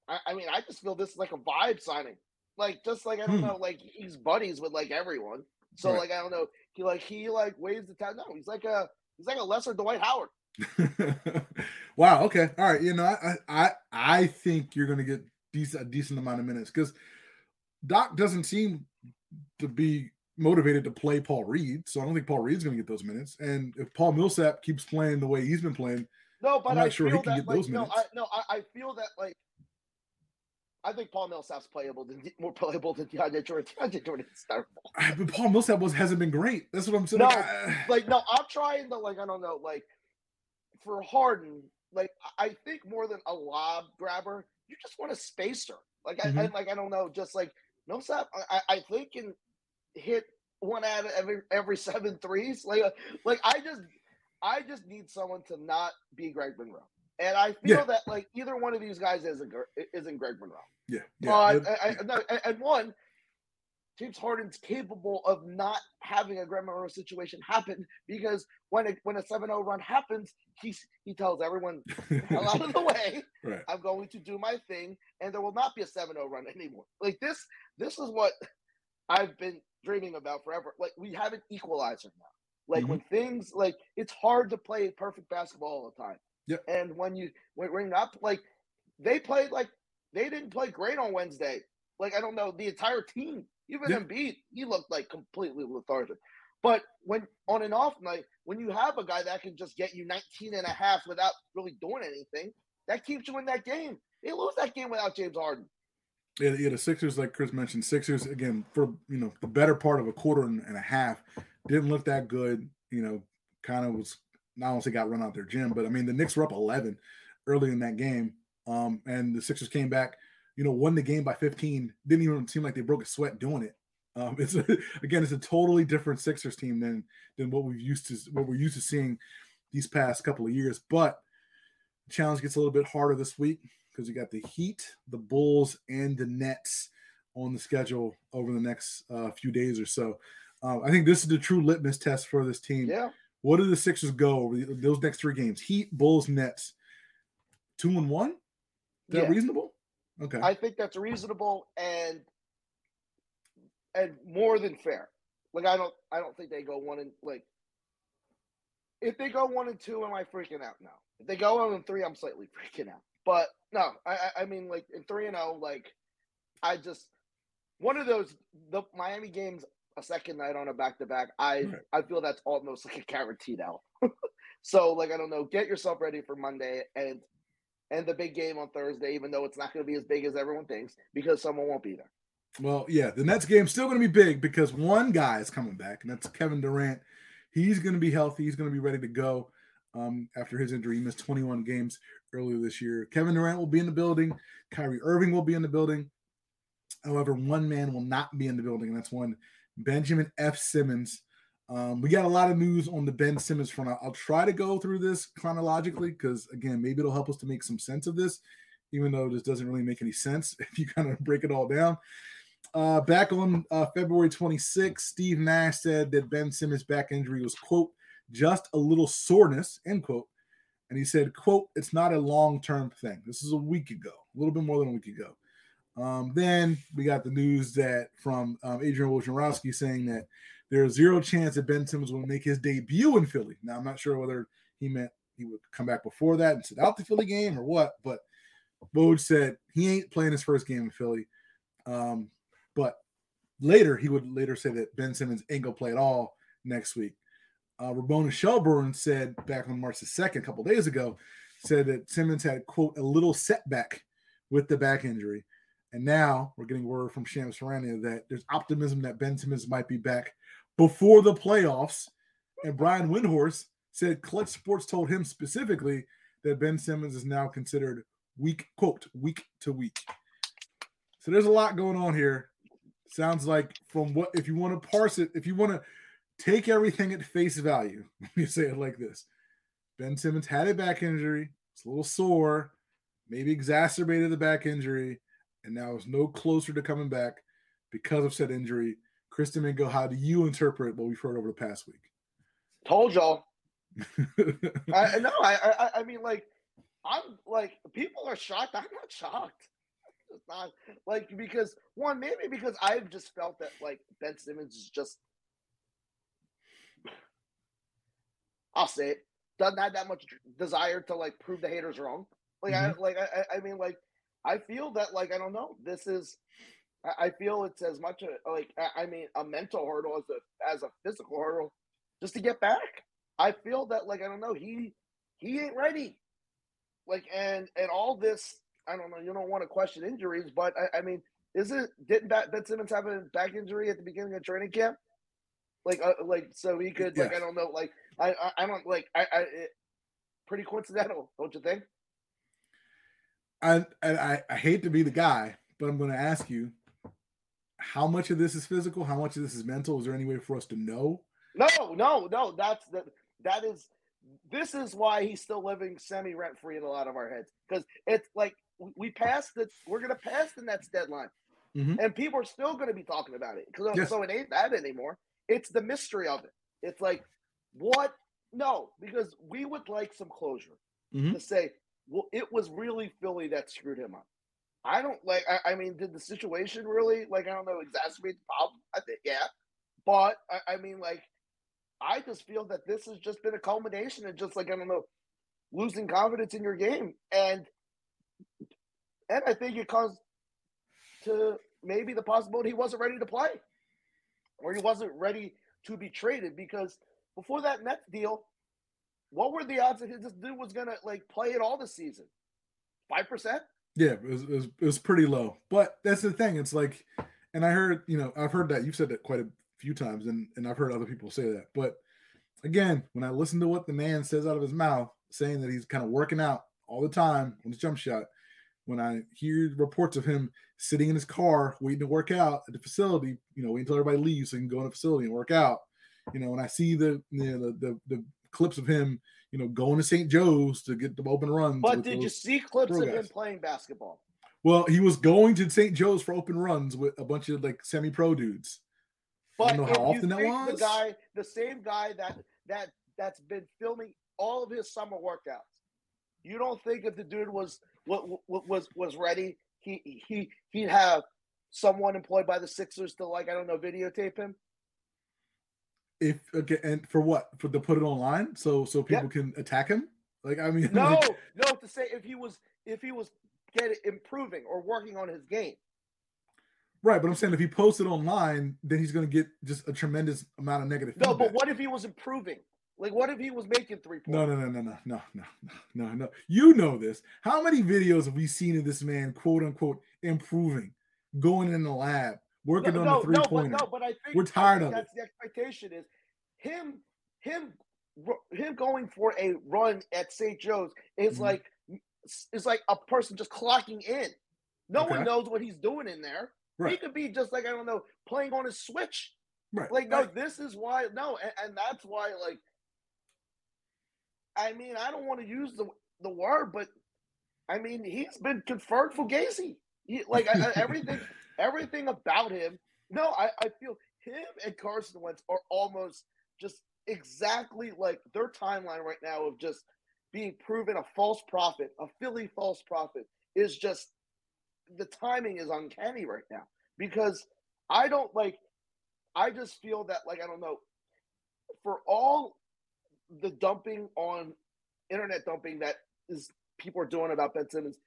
I, I mean, I just feel this is like a vibe signing. Like just like I don't Hmm. know, like he's buddies with like everyone. So Right. like I don't know, he like he like waves the town. No, he's like a he's like a lesser Dwight Howard. wow. Okay. All right. You know, I I I think you're going to get decent a decent amount of minutes because Doc doesn't seem to be motivated to play Paul Reed, so I don't think Paul Reed's going to get those minutes. And if Paul Millsap keeps playing the way he's been playing, No, but I'm not I sure he feel can that get like those no, minutes. I no, I, I feel that like I think Paul Millsap's playable than more playable than DeAndre Jordan. DeAndre Jordan is terrible. but Paul Millsap was hasn't been great. That's what I'm saying. No, Like, Like no, I'm trying to like I don't know like for Harden. Like I think more than a lob grabber, you just want a spacer. Like I, I Mhm. like I don't know, just like Millsap. I, I I think can hit one out of every every seven threes. Like uh, like I just I just need someone to not be Greg Monroe. And I feel Yeah. that like either one of these guys isn't isn't Greg Monroe. yeah, yeah. But but- I, I, no, and one, James Harden's capable of not having a Greg Monroe situation happen because when a, when a 7-0 run happens, he's he tells everyone, "Hell out of the way! right. I'm going to do my thing, and there will not be a 7-0 run anymore." Like this, this is what I've been dreaming about forever. Like we have an equalizer now. Like Mhm. when things like it's hard to play perfect basketball all the time. Yep. And when you when we're not like they played like they didn't play great on Wednesday. Like I don't know the entire team, even Yeah. Embiid, he looked like completely lethargic. But when on an off night, when you have a guy that can just get you 19 and a half without really doing anything, that keeps you in that game. They lose that game without James Harden. Yeah, yeah, the Sixers, like Chris mentioned, Sixers again for you know the better part of a quarter and and a half didn't look that good. You know, kind of was not only got run out their gym, but I mean the Knicks were up 11 early in that game, um, and the Sixers came back. You know, won the game by 15. Didn't even seem like they broke a sweat doing it. Um, it's a, again, it's a totally different Sixers team than than what we've used to what we're used to seeing these past couple of years. But the challenge gets a little bit harder this week because you got the Heat, the Bulls, and the Nets on the schedule over the next uh, few days or so. Um, I think this is the true litmus test for this team. Yeah. What do the Sixers go over those next three games? Heat, Bulls, Nets. Two and one? Is that Yeah. reasonable? Okay. I think that's reasonable and and more than fair. Like I don't I don't think they go one and like if they go one and two, am I freaking out? No. If they go one and three, I'm slightly freaking out. But no, I I, mean like in three and oh, like I just one of those the Miami games a second night on a back to back. I Right. I feel that's almost like a guaranteed out. so like I don't know, get yourself ready for Monday and and the big game on Thursday, even though it's not going to be as big as everyone thinks, because someone won't be there. Well, yeah, the Nets game's still going to be big because one guy is coming back, and that's Kevin Durant. He's going to be healthy. He's going to be ready to go um, after his injury. He missed 21 games earlier this year. Kevin Durant will be in the building. Kyrie Irving will be in the building. However, one man will not be in the building, and that's one Benjamin F. Simmons. Um, we got a lot of news on the Ben Simmons front. I'll, I'll try to go through this chronologically because, again, maybe it'll help us to make some sense of this, even though this doesn't really make any sense if you kind of break it all down. Uh, back on uh, February 26th, Steve Nash said that Ben Simmons' back injury was, quote, just a little soreness, end quote. And he said, quote, it's not a long term thing. This is a week ago, a little bit more than a week ago. Um, then we got the news that from um, Adrian Wojnarowski saying that there's zero chance that Ben Simmons will make his debut in Philly. Now, I'm not sure whether he meant he would come back before that and sit out the Philly game or what, but Woj said he ain't playing his first game in Philly. Um, but later, he would later say that Ben Simmons ain't gonna play at all next week. Uh, Ramona Shelburne said back on March the 2nd, a couple days ago, said that Simmons had, quote, a little setback with the back injury. And now we're getting word from Shams Charania that there's optimism that Ben Simmons might be back before the playoffs. And Brian Windhorst said Clutch Sports told him specifically that Ben Simmons is now considered week, quote, week to week. So there's a lot going on here. Sounds like from what, if you want to parse it, if you want to take everything at face value, me say it like this Ben Simmons had a back injury, it's a little sore, maybe exacerbated the back injury, and now is no closer to coming back because of said injury. Kristen Mingo, how do you interpret what we've heard over the past week? Told y'all. I no, I, I I mean like I'm like people are shocked. I'm not shocked. Not like because one maybe because I've just felt that like Ben Simmons is just I'll say it doesn't have that much desire to like prove the haters wrong. Like mm-hmm. I like I I mean like I feel that like I don't know this is I feel it's as much a, like I mean a mental hurdle as a as a physical hurdle just to get back. I feel that like I don't know he he ain't ready. Like and and all this I don't know you don't want to question injuries, but I, I mean isn't didn't Ben Simmons have a back injury at the beginning of training camp? Like uh, like so he could like I don't know like I I, I don't like I I it, pretty coincidental, don't you think? I, I I hate to be the guy, but I'm going to ask you: How much of this is physical? How much of this is mental? Is there any way for us to know? No, no, no. That's that. That is. This is why he's still living semi rent free in a lot of our heads because it's like we passed the. We're going to pass the Nets deadline, mm-hmm. and people are still going to be talking about it because yes. so it ain't that anymore. It's the mystery of it. It's like what? No, because we would like some closure mm-hmm. to say well, it was really Philly that screwed him up. I don't like. I, I, mean, did the situation really like I don't know exacerbate the problem? I think yeah, but I, I, mean, like, I just feel that this has just been a culmination of just like I don't know, losing confidence in your game, and and I think it caused to maybe the possibility he wasn't ready to play, or he wasn't ready to be traded because before that Nets deal, what were the odds that this dude was gonna like play it all this season? Five percent. Yeah, it was, it was, it was pretty low. But that's the thing. It's like, and I heard you know I've heard that you've said that quite a few times, and and I've heard other people say that. But again, when I listen to what the man says out of his mouth, saying that he's kind of working out all the time on his jump shot, when I hear reports of him sitting in his car waiting to work out at the facility, you know, waiting until everybody leaves so he can go in the facility and work out. You know, when I see the you know, the, the the clips of him, you know, going to St. Joe's to get the open runs. But did you see clips of him playing basketball? Well, he was going to St. Joe's for open runs with a bunch of like semi-pro dudes. But I don't know how often that was. The guy, the same guy that that that's been filming all of his summer workouts. You don't think if the dude was what was was ready, he he he'd have someone employed by the Sixers to like I don't know videotape him if okay, and for what? For to put it online so so people can attack him? Like I mean, no, like, no. To say if he was if he was get improving or working on his game. Right, but I'm saying if he posts it online, then he's going to get just a tremendous amount of negative. No, feedback. but what if he was improving? Like, what if he was making three points? No, no, no, no, no, no, no, no, no. You know this. How many videos have we seen of this man, quote unquote, improving, going in the lab, working no, on no, the three pointer. No, but, no, but I think we're tired think of that's it. the expectation is him, him, him going for a run at St. Joe's is mm-hmm. like is like a person just clocking in. No okay. one knows what he's doing in there. Right. He could be just like I don't know, playing on his switch. Right. Like no, right. this is why no, and, and that's why like. I mean, I don't want to use the the word, but I mean, he's been confirmed for Gacy. He, like I, everything, everything about him. No, I, I feel him and Carson Wentz are almost just exactly like their timeline right now of just being proven a false prophet, a Philly false prophet, is just the timing is uncanny right now because I don't like I just feel that like I don't know, for all the dumping on internet dumping that is people are doing about Ben Simmons,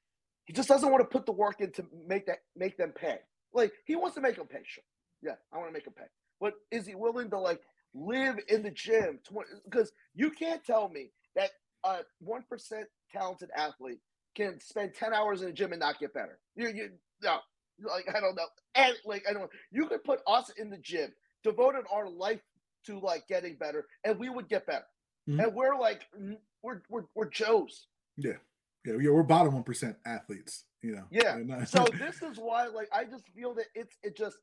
he just doesn't want to put the work in to make that make them pay. Like he wants to make them pay. Sure, yeah, I want to make them pay. But is he willing to like live in the gym? Because you can't tell me that a one percent talented athlete can spend ten hours in the gym and not get better. You, you no, like I don't know, and like I don't. You could put us in the gym, devoted our life to like getting better, and we would get better. Mm-hmm. And we're like, we're we're we're Joes. Yeah, yeah, yeah we're bottom one percent athletes. You know. Yeah. so this is why, like, I just feel that it's it just,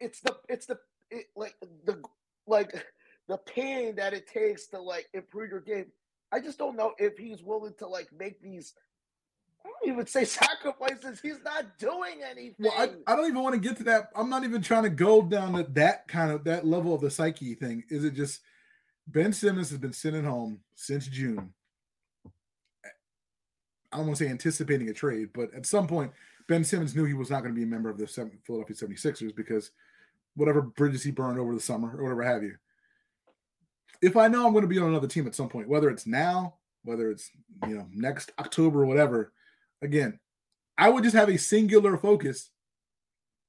it's the it's the it, like the like the pain that it takes to like improve your game. I just don't know if he's willing to like make these I don't even say sacrifices. He's not doing anything. Well, I, I don't even want to get to that. I'm not even trying to go down to that kind of that level of the psyche thing. Is it just Ben Simmons has been sitting home since June. I don't want to say anticipating a trade, but at some point, Ben Simmons knew he was not going to be a member of the Philadelphia 76ers because whatever bridges he burned over the summer or whatever have you. If I know I'm going to be on another team at some point, whether it's now, whether it's you know next October or whatever, again, I would just have a singular focus.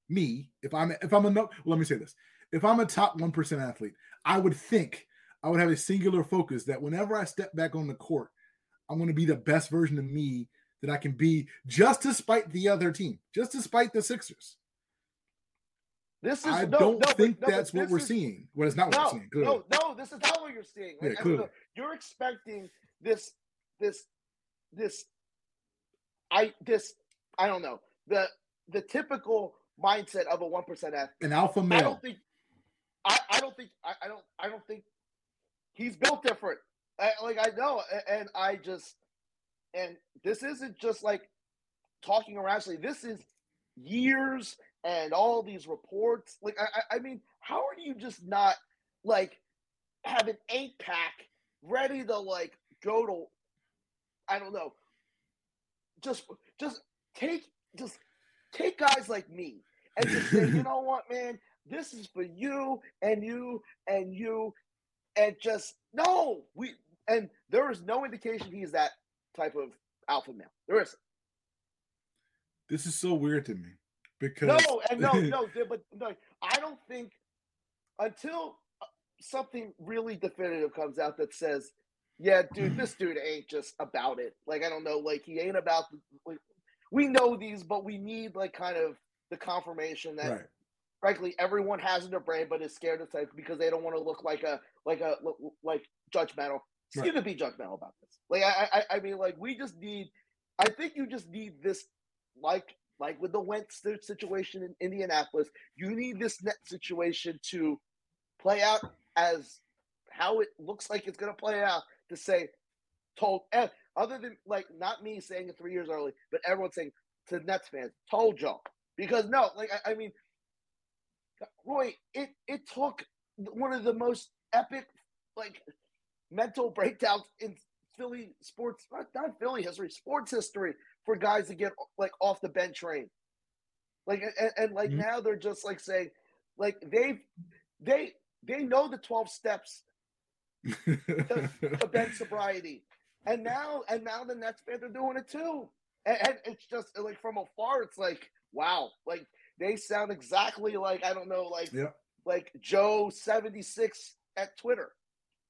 Me, if I'm if I'm a no, well, let me say this: if I'm a top one percent athlete, I would think I would have a singular focus that whenever I step back on the court, I'm going to be the best version of me that I can be, just despite the other team, just despite the Sixers. This is I no, don't no, think no, that's what we're is, seeing. Well, it's not no, what we're seeing. Clearly. No, no, this is not what you're seeing. Like, yeah, clearly. you're expecting this, this, this I this I don't know the the typical mindset of a one percent athlete. An alpha male. I don't think. I, I don't think I, I don't I don't think he's built different. I, like I know, and I just and this isn't just like talking around. This is years and all these reports. Like I, I mean, how are you just not like have an eight pack ready to like go to I don't know just just take just take guys like me and just say, you know what, man, this is for you and you and you and just no, we and there is no indication he's that type of alpha male. There isn't. This is so weird to me because no, and no, no, but no, I don't think until uh, something really definitive comes out that says yeah, dude, this dude ain't just about it. Like, I don't know, like he ain't about. The, like, we know these, but we need like kind of the confirmation that, right. frankly, everyone has in their brain, but is scared to say because they don't want to look like a like a like judgmental. Excuse right. to be judgmental about this. Like, I, I, I mean, like we just need. I think you just need this, like like with the Wentz situation in Indianapolis, you need this net situation to play out as how it looks like it's going to play out to say, told, other than like not me saying it three years early, but everyone saying to Nets fans, told y'all. Because no, like I, I mean, Roy, it it took one of the most epic like mental breakdowns in Philly sports, not Philly history, sports history for guys to get like off the bench train. Like and, and like mm-hmm. now they're just like saying, like they they they know the twelve steps to, to bench sobriety. And now, and now the Nets fans are doing it too. And, and, it's just like from afar, it's like, wow, like they sound exactly like I don't know, like yeah. like Joe seventy six at Twitter.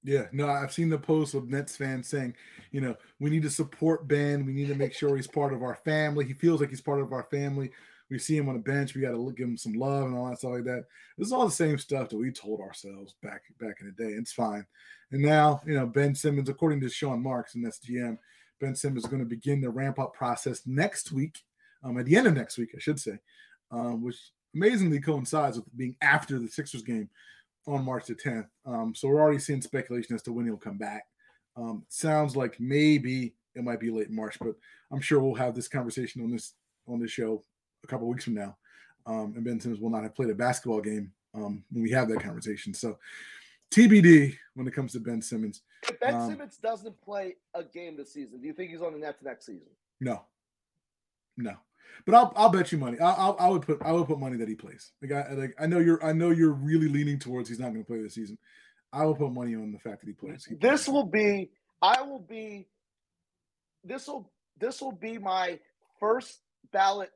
Yeah, no, I've seen the posts of Nets fans saying, you know, we need to support Ben. We need to make sure he's part of our family. He feels like he's part of our family we see him on the bench. We got to give him some love and all that stuff like that. This is all the same stuff that we told ourselves back back in the day. It's fine. And now, you know, Ben Simmons, according to Sean Marks and SGM, Ben Simmons is going to begin the ramp up process next week, um, at the end of next week, I should say, um, which amazingly coincides with being after the Sixers game on March the 10th. Um, so we're already seeing speculation as to when he'll come back. Um, sounds like maybe it might be late March, but I'm sure we'll have this conversation on this on this show a couple weeks from now, um, and Ben Simmons will not have played a basketball game um, when we have that conversation. So TBD when it comes to Ben Simmons. If Ben um, Simmons doesn't play a game this season, do you think he's on the Nets next season? No, no. But I'll I'll bet you money. I I'll, I would put I would put money that he plays. Like I like I know you're I know you're really leaning towards he's not going to play this season. I will put money on the fact that he plays. He This plays. will be. I will be. This will. This will be my first ballot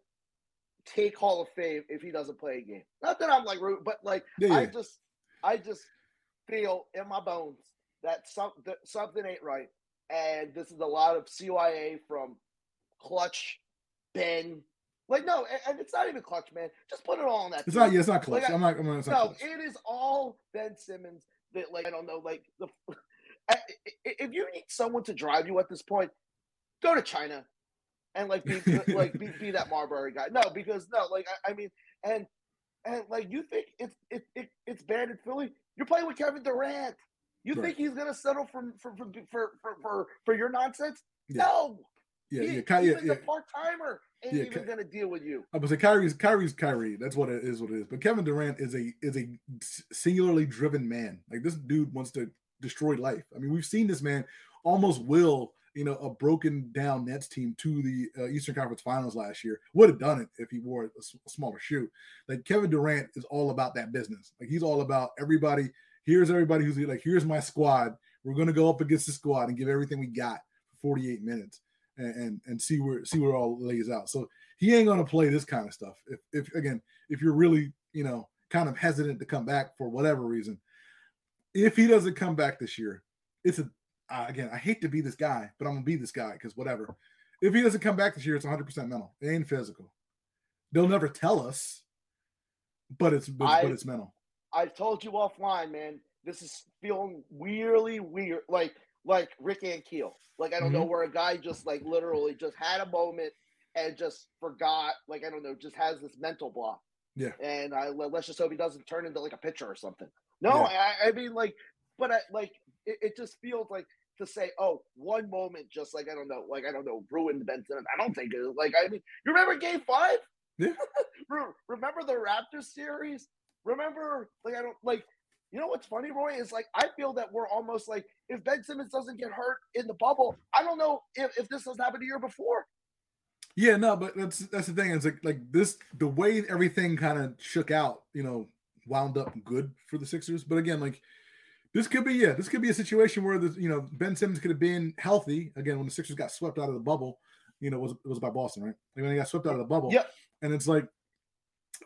take Hall of Fame if he doesn't play a game. Not that I'm like rude, but like Yeah, I yeah. just, I just feel in my bones that some that something ain't right, and this is a lot of CYA from Clutch, Ben. Like no, and, it's not even Clutch, man. Just put it all on that. It's team. not. Yeah, it's not clutch. Like I'm not. I'm not. It's not No, it is all Ben Simmons. That like I don't know, like the if you need someone to drive you at this point, go to China and like be like be, be that Marbury guy. No, because no, like I, I mean, and and like you think it's it, it it's bad in Philly. You're playing with Kevin Durant. You Right. think he's gonna settle for for for for for, for, for your nonsense? Yeah. No. Yeah, He- yeah, Ky- yeah, the part timer ain't Yeah, even Ky- gonna deal with you. I would say Kyrie's Kyrie's Kyrie. That's what it is. What it is. But Kevin Durant is a is a singularly driven man. Like this dude wants to destroy life. I mean, we've seen this man almost will you know a broken down Nets team to the uh, Eastern Conference Finals last year. Would have done it if he wore a, a smaller shoe. Like Kevin Durant is all about that business. Like he's all about everybody. Here's everybody who's like, here's my squad. We're gonna go up against the squad and give everything we got for 48 minutes and and, and see where see where it all lays out. So he ain't gonna play this kind of stuff. If if again, if you're really, you know, kind of hesitant to come back for whatever reason, if he doesn't come back this year, it's a uh, again, I hate to be this guy, but I'm gonna be this guy because whatever. If he doesn't come back this year, it's 100 percent mental. Ain't physical. They'll never tell us, but it's but, I- but it's mental. I've told you offline, man. This is feeling weirdly weird, like like Rick Ankiel. Like I don't know Mhm. where a guy just like literally just had a moment and just forgot. Like I don't know, just has this mental block. Yeah. And I let- let's just hope he doesn't turn into like a pitcher or something. No, Yeah. I, I mean like, but I like it, it just feels like to say, oh, one moment just like I don't know, like I don't know, ruined Ben Simmons. I don't think it. Like I mean, you remember Game Five? Yeah. Remember the Raptors series? Remember, like I don't like. You know what's funny, Roy? Is like I feel that we're almost like if Ben Simmons doesn't get hurt in the bubble, I don't know if, if this has happened the year before. Yeah, no, but that's that's the thing. It's like like this the way everything kind of shook out, you know, wound up good for the Sixers. But again, like this could be yeah, this could be a situation where the you know Ben Simmons could have been healthy again when the Sixers got swept out of the bubble. You know, it was it was by Boston, right? Like when they got swept out of the bubble. Yep. And it's like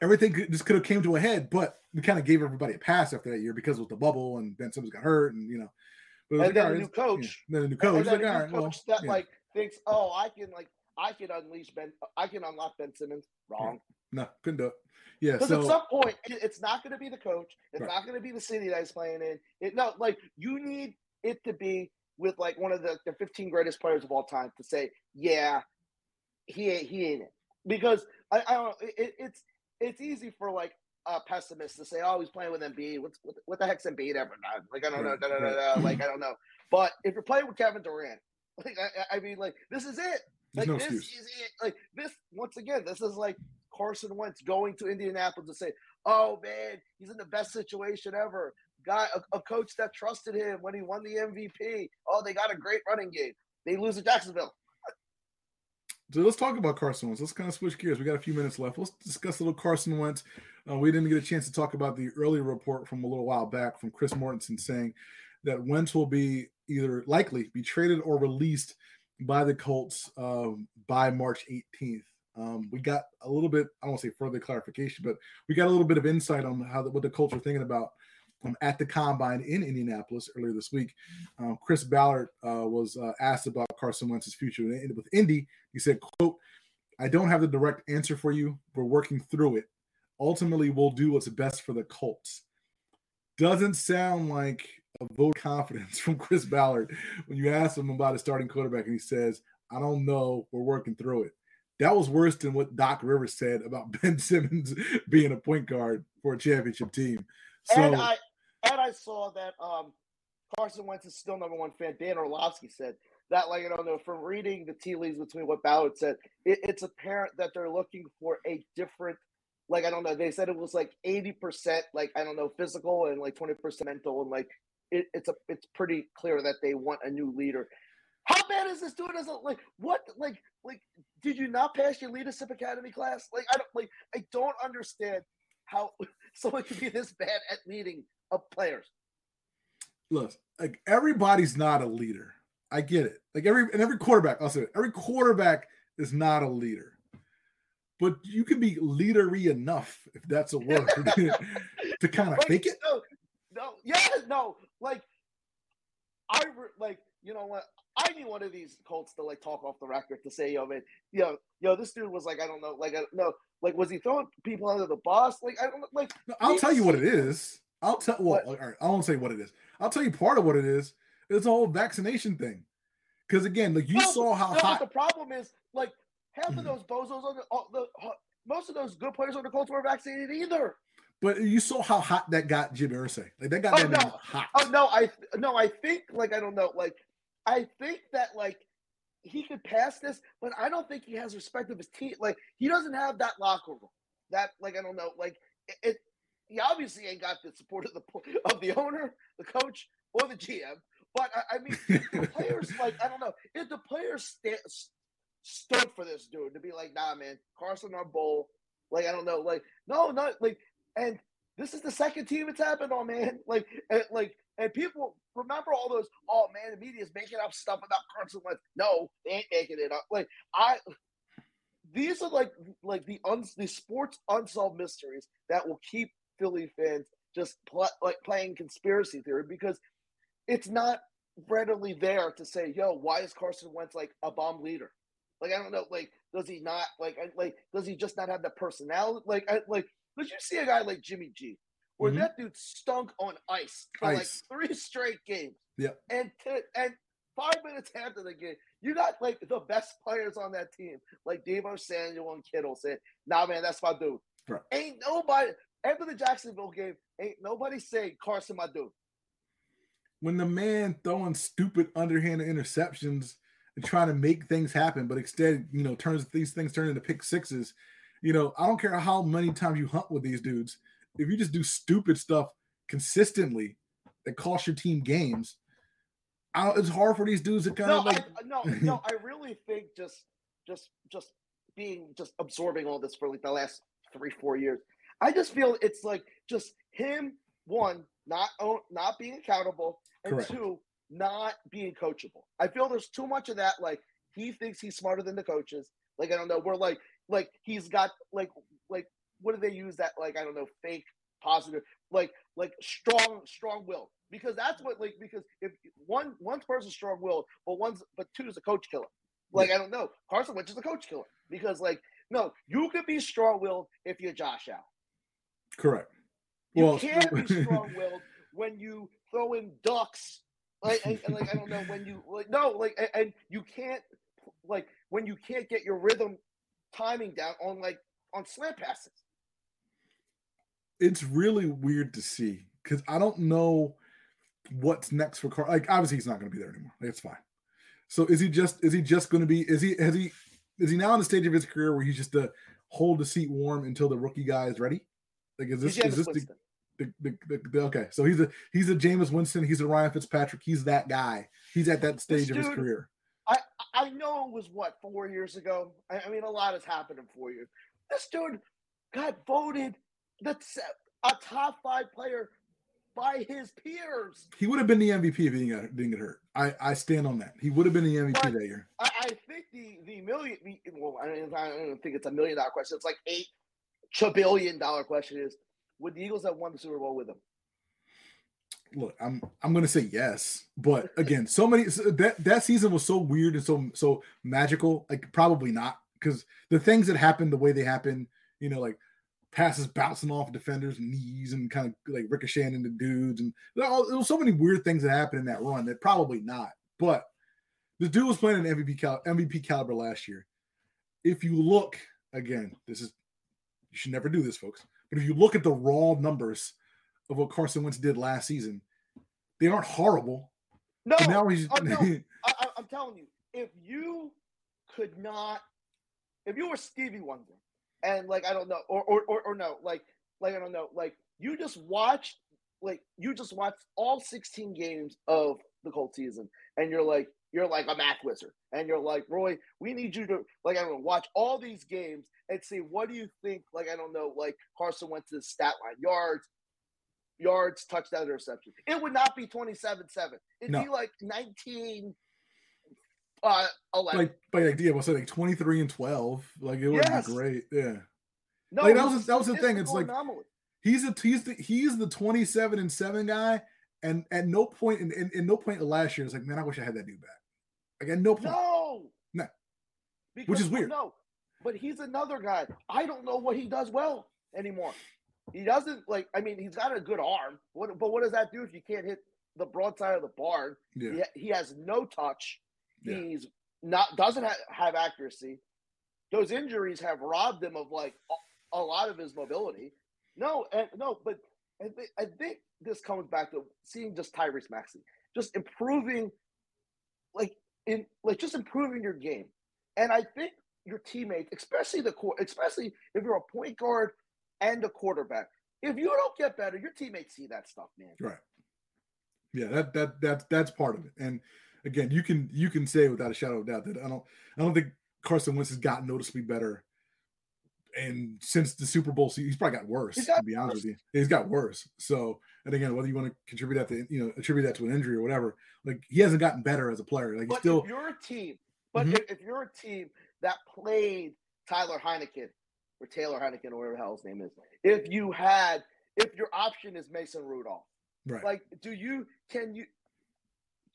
everything could, just could have came to a head, but we kind of gave everybody a pass after that year because it was the bubble and Ben Simmons got hurt and you know. But it was And like, then a new it's- yeah. coach. Then a new And coach. then Like, a new right, well, that yeah. like thinks, oh, I can like I can unleash Ben, I can unlock Ben Simmons. Wrong. no, couldn't do it. Yeah. Because So at some point, it- it's not going to be the coach. It's Right. not going to be the city that he's playing in. It no, like you need it to be with like one of the, the 15 greatest players of all time to say, yeah, he ain't he ain't it. Because I, I don't it, it's it's easy for like a pessimist to say, oh, he's playing with Embiid. What's what, what the heck's Embiid ever done? Like I don't know, da, da, da, like I don't know. But if you're playing with Kevin Durant, like I, I mean, like this is it. Like no this excuse. is it. Like this once again, this is like Carson Wentz going to Indianapolis to say, "Oh man, he's in the best situation ever." Guy, a, a coach that trusted him when he won the MVP. Oh, they got a great running game. They lose to Jacksonville. So let's talk about Carson Wentz. Let's kind of switch gears. We got a few minutes left. Let's discuss a little Carson Wentz. Uh, we didn't get a chance to talk about the earlier report from a little while back from Chris Mortensen saying that Wentz will be either likely be traded or released by the Colts um, by March 18th. Um, we got a little bit, I to say further clarification, but we got a little bit of insight on how the, what the Colts are thinking about um, at the combine in Indianapolis earlier this week. Um, Chris Ballard uh, was uh, asked about Carson Wentz's future with Indy. He said, "quote I don't have the direct answer for you. We're working through it. Ultimately, we'll do what's best for the Colts." Doesn't sound like a vote of confidence from Chris Ballard when you ask him about his starting quarterback, and he says, "I don't know. We're working through it." That was worse than what Doc Rivers said about Ben Simmons being a point guard for a championship team. So, and I and I saw that um, Carson Wentz is still number one fan. Dan Orlovsky said that, like I don't know, from reading the tea leaves between what Ballard said, it, it's apparent that they're looking for a different. Like I don't know, they said it was like eighty percent, like I don't know, physical and like twenty percent mental, and like it, it's a it's pretty clear that they want a new leader. How bad is this dude? As a, like what? Like like did you not pass your leadership academy class? Like I don't like I don't understand how someone could be this bad at leading of players. Look, like everybody's not a leader. I get it. Like every and every quarterback, I'll say it, every quarterback is not a leader. But you can be leadery enough, if that's a word, to kind of Like, fake it. No, no, yeah, no. Like I like you know what? I need one of these Colts to like talk off the record to say, yo, man, yo, yo, this dude was like, I don't know, like, I know, like, was he throwing people under the bus? Like, I don't like, No, I'll tell you what it is. I'll tell. Well, What? all right. I won't say what it is. I'll tell you part of what it is. It's a whole vaccination thing. Because again, like you No, saw how no, hot. the problem is, like, half of mm. those bozos on the, all the most of those good players on the Colts weren't vaccinated either. But you saw how hot that got Jim Irsay. Like that got Oh, that no. hot. Oh no, I no, I think like I don't know, like I think that like he could pass this, but I don't think he has respect of his team. Like he doesn't have that locker room. That like I don't know, like it. it he obviously ain't got the support of the of the owner, the coach, or the GM. But I, I mean, the players like I don't know if the players sta- stood for this dude to be like, nah, man, Carson our bowl. Like I don't know, like no, not like, and this is the second team it's happened on, man. Like, and, like, and people remember all those. Oh man, the media's making up stuff about Carson Wentz. No, they ain't making it up. Like I, these are like like the uns the sports unsolved mysteries that will keep Philly fans just pl- like playing conspiracy theory because it's not readily there to say, yo, why is Carson Wentz like a bomb leader? Like I don't know, like does he not like like does he just not have the personality? Like I, like did you see a guy like Jimmy G, where Mhm. that dude stunk on ice for like three straight games? Yeah, And t- and five minutes after the game, you got like the best players on that team, like Deebo Samuel and Kittle, said, "Nah, man, that's my dude." Right. Ain't nobody after the Jacksonville game. Ain't nobody saying Carson, my dude. When the man throwing stupid underhanded interceptions and trying to make things happen, but instead, you know, turns these things turn into pick sixes. You know, I don't care how many times you hunt with these dudes. If you just do stupid stuff consistently that costs your team games, it's hard for these dudes to kind No, of like. I, no, no. I really think just, just, just being, just absorbing all this for like the last three, four years. I just feel it's like just him. One, not own, not being accountable, and Correct. two, not being coachable. I feel there's too much of that. Like he thinks he's smarter than the coaches. Like I don't know. We're like, like he's got like, like what do they use that? Like I don't know, fake positive, like like strong, strong will. Because that's what like because if one one person's strong will but one's but two is a coach killer. Like I don't know, Carson Wentz is a coach killer because like no, you could be strong willed if you're Josh Allen. Correct. You Well, can't be strong willed when you throw in ducks. Like, and, and, like I don't know when you like no like and, and you can't like when you can't get your rhythm timing down on like on slant passes. it's really weird to see because I don't know what's next for Car. Like obviously he's not going to be there anymore. Like, it's fine. So is he just is he just going to be is he has he is he now in the stage of his career where he's just to hold the seat warm until the rookie guy is ready? Like is this is this the. The, the, the, the- okay? So he's a he's a Jameis Winston. He's a Ryan Fitzpatrick. He's that guy. He's at that stage of his dude- career. I know it was what four years ago. I, I mean, a lot has happened in four years. This dude got voted that's a top five player by his peers. He would have been the MVP if he didn't get, didn't get hurt. I I stand on that. He would have been the MVP But- that year. I, I think the the million. The, well, I don't, I don't think it's a million dollar question. It's like eight trillion dollar question. Is would the Eagles have won the Super Bowl with him? look, I'm I'm gonna say yes, but again, so many that that season was so weird and so so magical. Like probably not because the things that happened the way they happened, you know, like passes bouncing off defenders' knees and kind of like ricocheting into dudes, and there there was so many weird things that happened in that run that probably not. But the dude was playing an MVP cal- MVP caliber last year. If you look again, this is you should never do this, folks. If you look at the raw numbers of what Carson Wentz did last season, they aren't horrible. No, now he's oh, no. I, I, I'm telling you, if you could not, if you were Stevie Wonder, and like I don't know, or or or, or no, like like I don't know, like you just watched, like you just watched all 16 games of the Colt season, and you're like, you're like a math wizard, and you're like Roy, we need you to like I don't know, watch all these games and see what do you think? Like I don't know, like Carson went to the stat line, yards, yards, touchdown, interception. It would not be 27-7. It'd No. be like 19 uh 11. Like, like, like yeah, we'll say like 23 and 12. Like, it would Yes. be great. Yeah. no, like, that was- that was the thing, it's like- anomaly. He's a he's the he's the 27 and 7 guy. And at no point in, in, in no point in last year, it's like, man, I wish I had that dude back. At no point. No. No. Because, is weird. No, but he's another guy. I don't know what he does well anymore. He doesn't like. I mean, he's got a good arm. What, but what does that do if you can't hit the broadside of the barn? Yeah. He, he has no touch. Yeah. He's not doesn't ha- have accuracy. Those injuries have robbed him of like a, a lot of his mobility. No, and no, but I think I think this comes back to seeing just Tyrese Maxey, just improving, like in like just improving your game, and I think your teammates, especially the core, especially if you're a point guard and a quarterback, if you don't get better, your teammates see that stuff, man. Right. Yeah, that that that that's part of it. And again, you can you can say without a shadow of doubt that I don't I don't think Carson Wentz has gotten noticeably better. And since the Super Bowl season, he's probably got worse. He's got to be honest with you, he's got worse. So, and again, whether you want to contribute that to you know attribute that to an injury or whatever, like he hasn't gotten better as a player. Like he's But still if you're a team, but Mhm. if, if you're a team that played Tyler Heineken or Taylor Heineken or whatever the hell his name is, if you had, if your option is Mason Rudolph, right. like, do you can you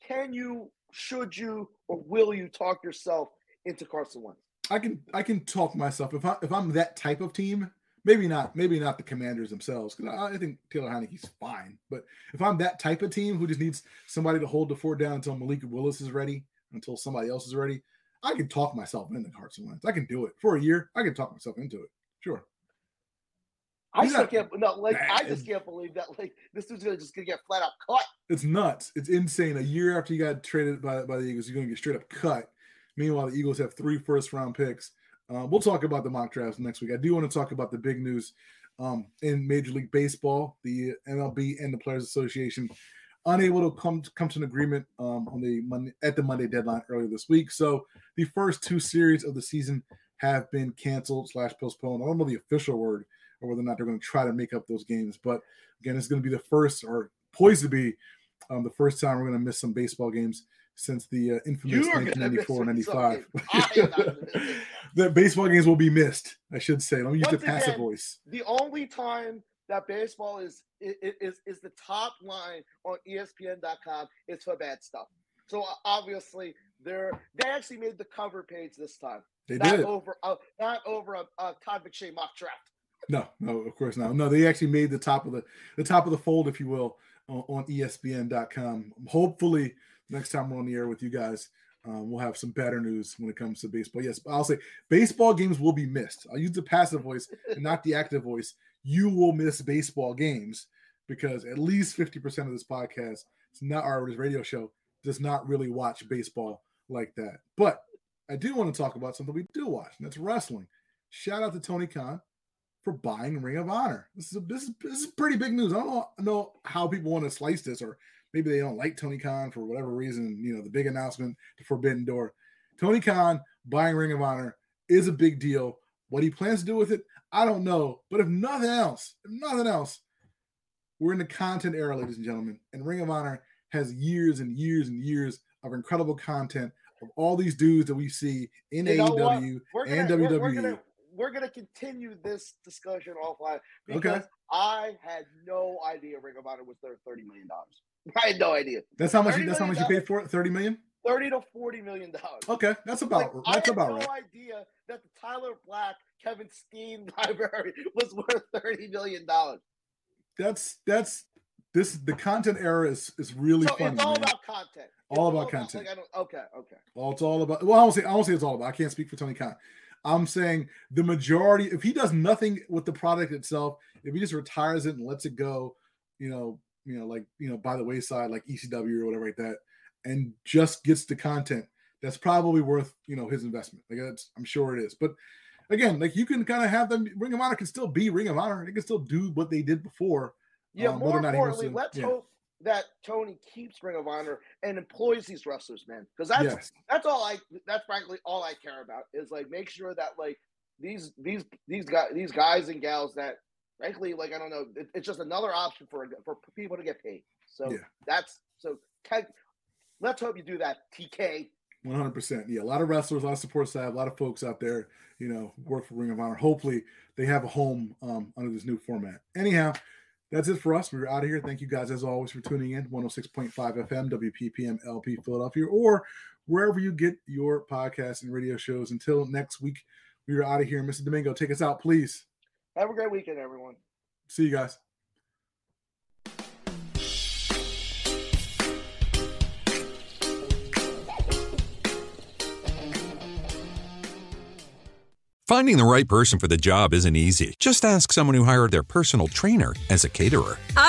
can you should you or will you talk yourself into Carson Wentz? I can I can talk myself if I if I'm that type of team. Maybe not maybe not the Commanders themselves because I, I think Taylor Heineke's fine. But if I'm that type of team who just needs somebody to hold the fort down until Malik Willis is ready, until somebody else is ready, I can talk myself into Carson Wentz. I can do it for a year. I can talk myself into it. Sure. I He's still not can't. No, like I just can't believe that. Like this dude's gonna just gonna get flat out cut. It's nuts. It's insane. A year after you got traded by, by the Eagles, you're going to get straight up cut. Meanwhile, the Eagles have three first round picks. Uh, we'll talk about the mock drafts next week. I do want to talk about the big news um, in Major League Baseball. The MLB and the Players Association unable to come come to an agreement um, on the Monday, at the Monday deadline earlier this week. So the first two series of the season have been canceled slash postponed. I don't know the official word or whether or not they're going to try to make up those games. But again, it's going to be the first or poised to be um, the first time we're going to miss some baseball games since the uh, infamous You are gonna miss 1994 it, so 95. I am not gonna miss it. the baseball games will be missed, I should say. Let me use Once the passive again, voice. the only time that baseball is is is the top line on ESPN.com is for bad stuff. So obviously they're they actually made the cover page this time, They not did. over uh, not over a, a Todd McShay mock draft. No, no, of course not. No, they actually made the top of the the top of the fold, if you will, on, on ESPN.com. Hopefully, next time we're on the air with you guys, um, we'll have some better news when it comes to baseball. Yes, I'll say baseball games will be missed. I'll use the passive voice and not the active voice. You will miss baseball games because at least 50% of this podcast, it's not our radio show, does not really watch baseball like that. But I do want to talk about something we do watch, and that's wrestling. Shout out to Tony Khan for buying Ring of Honor. This is a, this is this is pretty big news. I don't know, know how people want to slice this, or maybe they don't like Tony Khan for whatever reason. You know, the big announcement, the Forbidden Door. Tony Khan buying Ring of Honor is a big deal. What he plans to do with it, I don't know. But if nothing else, if nothing else, we're in the content era, ladies and gentlemen, and Ring of Honor has years and years and years of incredible content of all these dudes that we see in You? AEW We're and we're- WWE. We're, gonna we're gonna continue this discussion offline because Okay. I had no idea Ring of Honor was there thirty million dollars. I had no idea. That's how much. You, that's how much you paid for it. Thirty million. Thirty to forty million dollars. Okay, that's about Like, that's I had about no right. idea that the Tyler Black Kevin Steen library was worth thirty million dollars. That's that's this the content era is is really So funny. it's all man. about content. All It's about content. like, I okay, okay. Well, it's all about. Well, I don't say I don't say it's all about. I can't speak for Tony Khan. I'm saying the majority. If he does nothing with the product itself, if he just retires it and lets it go, you know, you know, like you know, by the wayside, like ECW or whatever like that, and just gets the content, that's probably worth you know his investment. Like that's, I'm sure it is. But again, like you can kind of have them. Ring of Honor can still be Ring of Honor. They can still do what they did before. Yeah, Um, more whether or not he wants importantly, to- let's yeah. hope that Tony keeps Ring of Honor and employs these wrestlers, man. Because that's Yes. that's all I that's frankly all I care about is like make sure that like these these these guys these guys and gals that frankly like I don't know it, it's just another option for for people to get paid. So Yeah. that's so let's hope you do that, TK. One hundred percent. Yeah, a lot of wrestlers, a lot of support staff, a lot of folks out there, you know, work for Ring of Honor. Hopefully, they have a home um, under this new format. Anyhow, that's it for us. We're out of here. Thank you guys as always for tuning in. One hundred six point five FM, WPPM LP Philadelphia, or wherever you get your podcasts and radio shows. Until next week, we are out of here. Mr. Domingo, take us out, please. Have a great weekend, everyone. See you guys. Finding the right person for the job isn't easy. Just ask someone who hired their personal trainer as a caterer. All